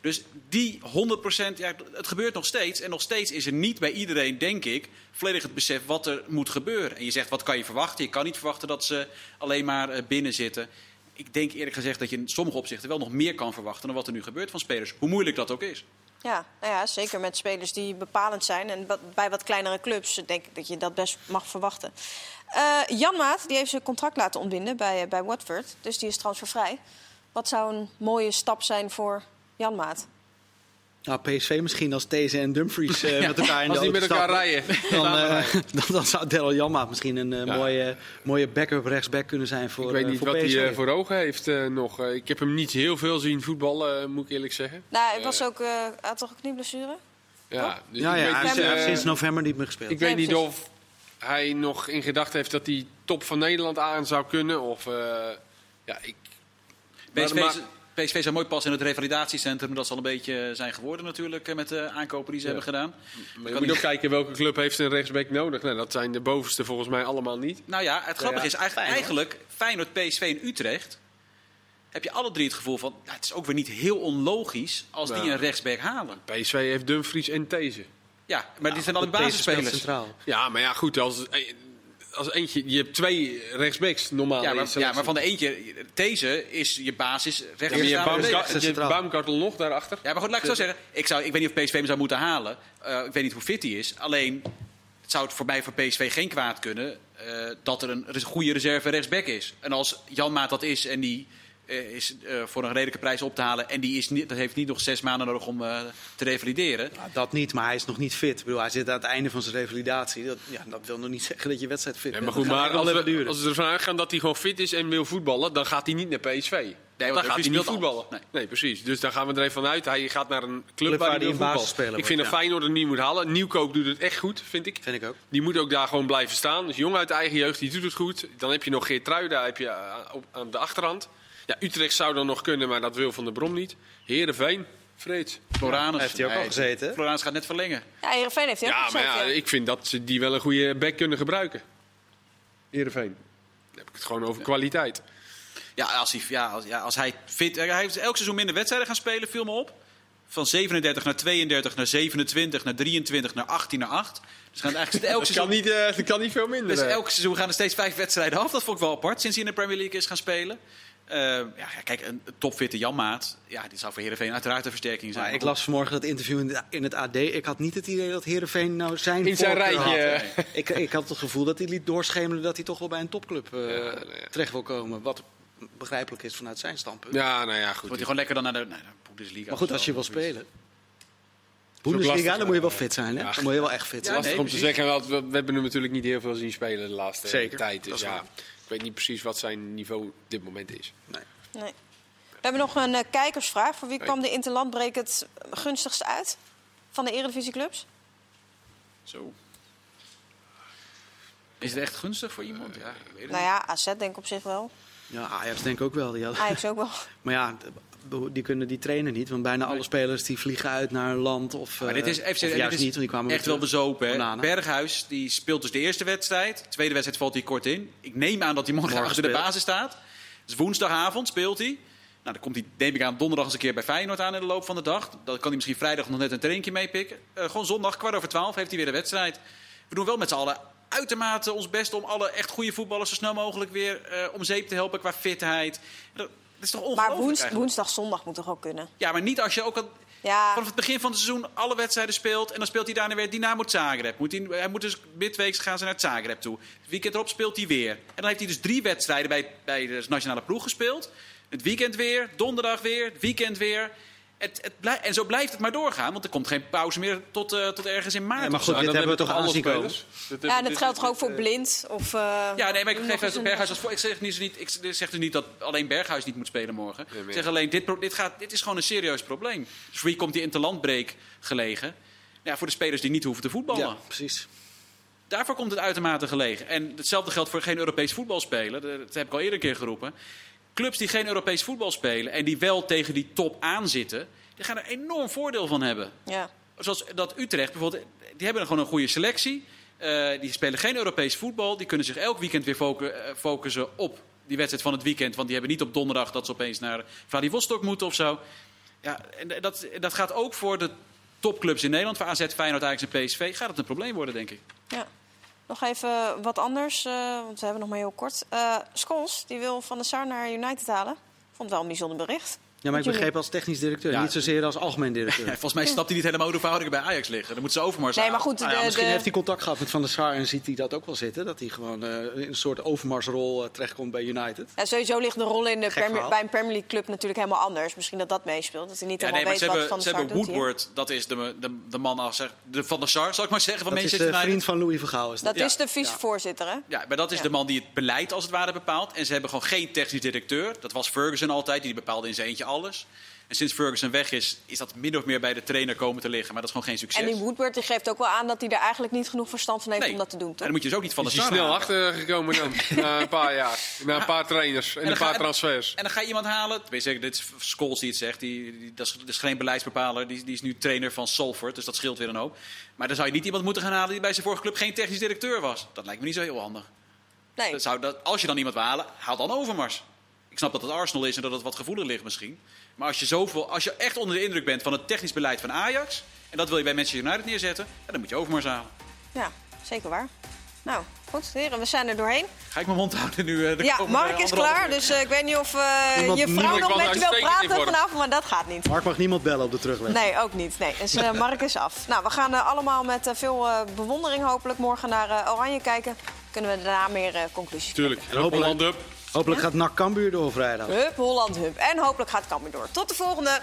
Dus die 100%, ja, het gebeurt nog steeds. En nog steeds is er niet bij iedereen, denk ik, volledig het besef wat er moet gebeuren. En je zegt, wat kan je verwachten? Je kan niet verwachten dat ze alleen maar eh, binnen zitten. Ik denk eerlijk gezegd dat je in sommige opzichten wel nog meer kan verwachten dan wat er nu gebeurt van spelers. Hoe moeilijk dat ook is. Ja, nou ja, zeker met spelers die bepalend zijn. En bij wat kleinere clubs denk ik dat je dat best mag verwachten. Eh Jan Maat die heeft zijn contract laten ontbinden bij, eh, bij Watford. Dus die is transfervrij. Wat zou een mooie stap zijn voor Jan Maat? Nou, PSV misschien als These en Dumfries eh, met elkaar in Als de die auto met elkaar stappen. rijden. Dan, eh, dan, dan zou Daryl Janmaat misschien een eh, Ja. mooie, mooie backup rechtsback kunnen zijn voor Ik weet niet voor wat hij PSV. eh, voor ogen heeft eh, nog. Ik heb hem niet heel veel zien voetballen, moet ik eerlijk zeggen. Nou, hij was ook, eh, had toch een knieblessure? Ja, dus ja, ik ja, weet hij heeft sinds november niet meer gespeeld. Ik weet niet precies. of hij nog in gedachten heeft dat hij top van Nederland aan zou kunnen. Of, eh, ja, ik, PSV, Maar- PSV zou mooi passen in het revalidatiecentrum. Dat zal een beetje zijn geworden natuurlijk eh, met de aankopen die ze Ja. hebben gedaan. maar je kan moet niet- ook kijken welke club heeft een rechtsback nodig. Nou, dat zijn de bovenste volgens mij allemaal niet. Nou ja, het grappige ja, is eigenlijk, Feyenoord. eigenlijk Feyenoord, PSV en Utrecht. Heb je alle drie het gevoel van, nou, het is ook weer niet heel onlogisch als die een rechtsback halen. PSV heeft Dumfries en These. Ja, maar die zijn al de basisspelers. centraal. Ja, maar ja, goed. Als, als eentje, je hebt twee rechtsbacks normaal. Ja maar, ja, van de eentje, deze is je basis Ja, maar je rechts. Baumgartel- je nog daarachter. Ja, maar goed, laat ik zo zeggen. Ik, zou, ik weet niet of PSV hem zou moeten halen. Eh, ik weet niet hoe fit hij is. Alleen het zou het voor mij voor PSV geen kwaad kunnen eh, dat er een goede reserve rechtsback is. En als Jan Maat dat is en die is eh, voor een redelijke prijs op te halen. En die is niet, dat heeft niet nog zes maanden nodig om eh, te revalideren. Nou, dat niet, maar hij is nog niet fit. Ik bedoel, hij zit aan het einde van zijn revalidatie. Dat, ja, dat wil nog niet zeggen dat je wedstrijd fit bent. maar goed, maar als we, duren. als we ervan uitgaan dat hij gewoon fit is en wil voetballen, dan gaat hij niet naar PSV. want dan gaat hij niet voetballen. al. Nee. Nee. precies. Dus daar gaan we er even vanuit. Hij gaat naar een club, waar waar hij in basisspeler voetballen. Ik vind dat ja. Feyenoord het niet moet halen. Nieuwkoop doet het echt goed, vind ik. Vind ik ook. Die moet ook daar gewoon blijven staan. Dus jong uit de eigen jeugd, die doet het goed. Dan heb je nog Geert Trui, daar heb je eh, aan de achterhand. Ja, Utrecht zou dan nog kunnen, maar dat wil Van der Brom niet. Heerenveen, Vreeds. Floranus. heeft hij ook al gezeten? Floranus gaat net verlengen. Ja, Heerenveen heeft hij ook Ja, maar gezegd, ja, ja. ik vind dat ze die wel een goede back kunnen gebruiken. Heerenveen. Dan heb ik het gewoon over kwaliteit. Ja, als hij, ja, als, ja, als hij fit... Hij heeft elk seizoen minder wedstrijden gaan spelen, viel me op. Van 37 naar 32 naar 27 naar 23 naar 18 naar 8. Dus gaan eigenlijk elk Dat kan, seizoen... niet, eh, dat kan niet veel minder. Dus eh. elk seizoen gaan er steeds vijf wedstrijden af. Dat vond ik wel apart, sinds hij in de Premier League is gaan spelen. Eh, ja, kijk, een topfitte Janmaat, ja, die zou voor Heerenveen uiteraard een versterking zijn. Maar ik las vanmorgen dat interview in, de- in het AD. Ik had niet het idee dat Heerenveen nou zijn In zijn rijtje. had. Ik, ik had het gevoel dat hij liet doorschemeren dat hij toch wel bij een topclub eh, terecht wil komen. Wat begrijpelijk is vanuit zijn standpunt. Ja, nou ja, goed. Wordt hij gewoon lekker dan naar de, naar de Bundesliga. maar goed, als je wil spelen. Bundesliga, dan moet je wel eh, fit zijn. Hè? ja. Dan moet je wel echt fit Ja, zijn. Lastig nee, om te zeggen, want we, we hebben hem natuurlijk niet heel veel zien spelen de laatste Zeker, tijd. dat Dus is ja, waar. Ik weet niet precies wat zijn niveau op dit moment is. Nee. Nee. We hebben nog een eh, kijkersvraag. Voor wie Nee. kwam de Interlandbreek het gunstigst uit? Van de Eredivisieclubs? Zo. Is het echt gunstig voor iemand? Ja, ik weet het Nou ja, AZ denk ik op zich wel. Ja, Ajax denk ik ook wel. Die had- Ajax ook wel. Maar ja, die kunnen die trainen niet. Want bijna alle spelers die vliegen uit naar een land. Of, Maar dit is, eh, FC, of dit juist is niet, want die kwamen echt wel bezopen. Berghuis die speelt dus de eerste wedstrijd. De tweede wedstrijd valt hij kort in. Ik neem aan dat hij morgen, Morgen achter de basis staat. Dus woensdagavond speelt hij. Nou, dan komt hij, neem ik aan, donderdag eens een keer bij Feyenoord aan in de loop van de dag. Dan kan hij misschien vrijdag nog net een traintje meepikken. Eh, gewoon zondag, kwart over twaalf, heeft hij weer de wedstrijd. We doen wel met z'n allen uitermate ons best om alle echt goede voetballers zo snel mogelijk weer eh, om zeep te helpen qua fitheid. Is toch ongelooflijk Maar woens, woensdag, zondag moet toch ook kunnen? Ja, maar niet als je ook al Ja, vanaf het begin van het seizoen alle wedstrijden speelt. En dan speelt hij daarna weer Dynamo Zagreb. Moet hij, hij moet dus midweeks gaan ze naar Zagreb toe. Het weekend erop speelt hij weer. En dan heeft hij dus drie wedstrijden bij, bij de nationale ploeg gespeeld. Het weekend weer, donderdag weer, het weekend weer. Het, het en zo blijft het maar doorgaan. Want er komt geen pauze meer tot, eh, tot ergens in maart. Ja, maar goed, dit hebben we toch alle spelers? Dat ja hebben- dat geldt toch ook voor Blind? Of, eh, Ja, nee, maar ik geef het Berghuis als voor. Ik zeg, niet, niet, ik zeg dus niet dat alleen Berghuis niet moet spelen morgen. Nee, Ik zeg alleen, dit, dit, gaat, dit is gewoon een serieus probleem. Dus voor wie komt die interlandbreek gelegen? Ja, voor de spelers die niet hoeven te voetballen. Ja, precies. Daarvoor komt het uitermate gelegen. En hetzelfde geldt voor geen Europees voetbal spelen. Dat heb ik al eerder een keer geroepen. Clubs die geen Europees voetbal spelen en die wel tegen die top aanzitten, die gaan er enorm voordeel van hebben. Ja. Zoals dat Utrecht bijvoorbeeld, die hebben gewoon een goede selectie. Eh, die spelen geen Europees voetbal. Die kunnen zich elk weekend weer eh, focussen op die wedstrijd van het weekend. Want die hebben niet op donderdag dat ze opeens naar Vladivostok moeten of zo. Ja, en dat, dat gaat ook voor de topclubs in Nederland. Voor AZ, Feyenoord, Ajax en PSV gaat het een probleem worden, denk ik. ja. Nog even wat anders, eh, want we hebben nog maar heel kort. Scholes, die wil Van der Sar naar United halen. Vond wel een bijzonder bericht. Ja, maar ik begreep als technisch directeur, Ja. niet zozeer als algemeen directeur. volgens mij snapt hij niet helemaal hoe de verhoudingen bij Ajax liggen. Dan moeten ze Overmars Nee, maar goed, Nou ja, de, misschien de- heeft hij contact gehad met Van der Sar en ziet hij dat ook wel zitten. Dat hij gewoon eh, in een soort overmarsrol eh, terechtkomt bij United. ja, sowieso ligt de rol in de Premier- bij een Premier League club natuurlijk helemaal anders. Misschien dat dat meespeelt. Dat hij niet nee, helemaal ze weet wat Van hebben, der ze Sar hebben doet hier. Woodward, dat is de, de, de man als zeg, de van der Sar, zal ik maar zeggen, van Dat is Manchester de United. vriend van Louis van Gaal. Is dat. Dat Ja. is de vicevoorzitter, hè? Ja, maar dat is Ja. de man die het beleid als het ware bepaalt. En ze hebben gewoon geen technisch directeur. Dat was Ferguson altijd, die bepaalde in zijn eentje alles. En sinds Ferguson weg is, is dat min of meer bij de trainer komen te liggen. Maar dat is gewoon geen succes. En die Woodward die geeft ook wel aan dat hij er eigenlijk niet genoeg verstand van heeft Nee. om dat te doen, En toch? dan moet je dus ook niet van de Is hij snel halen. achter gekomen dan? na een paar jaar. Na een paar trainers en een ga- paar en- transfers. En dan ga je iemand halen. Tenminste, dit is Scholes die het zegt. Die, die- dat, is, dat is geen beleidsbepaler. Die, die is nu trainer van Salford. Dus dat scheelt weer een hoop. Maar dan zou je niet iemand moeten gaan halen die bij zijn vorige club geen technisch directeur was. Dat lijkt me niet zo heel handig. Nee. Dat zou, dat, als je dan iemand wil halen, haal dan Overmars. Ik snap dat het Arsenal is en dat het wat gevoelig ligt misschien. Maar als je, zoveel, als je echt onder de indruk bent van het technisch beleid van Ajax... en dat wil je bij Manchester United neerzetten, ja, dan moet je Overmars halen. Ja, zeker waar. Nou, goed, heren, we zijn er doorheen. Ga ik mijn mond houden nu? eh, de Ja, Mark is klaar, uur? dus eh, ik weet niet of eh, je vrouw nog met je wil praten vanavond, maar dat gaat niet. Mark mag niemand bellen op de terugweg. Nee, ook niet. Nee. Dus Mark is af. Nou, we gaan allemaal met eh, veel eh, bewondering hopelijk morgen naar eh, Oranje kijken. Kunnen we daarna meer eh, conclusies Tuurlijk. En hopelijk-. Hopelijk gaat NAC Cambuur door vrijdag. Hup, Holland Hup. En hopelijk gaat Cambuur door. Tot de volgende.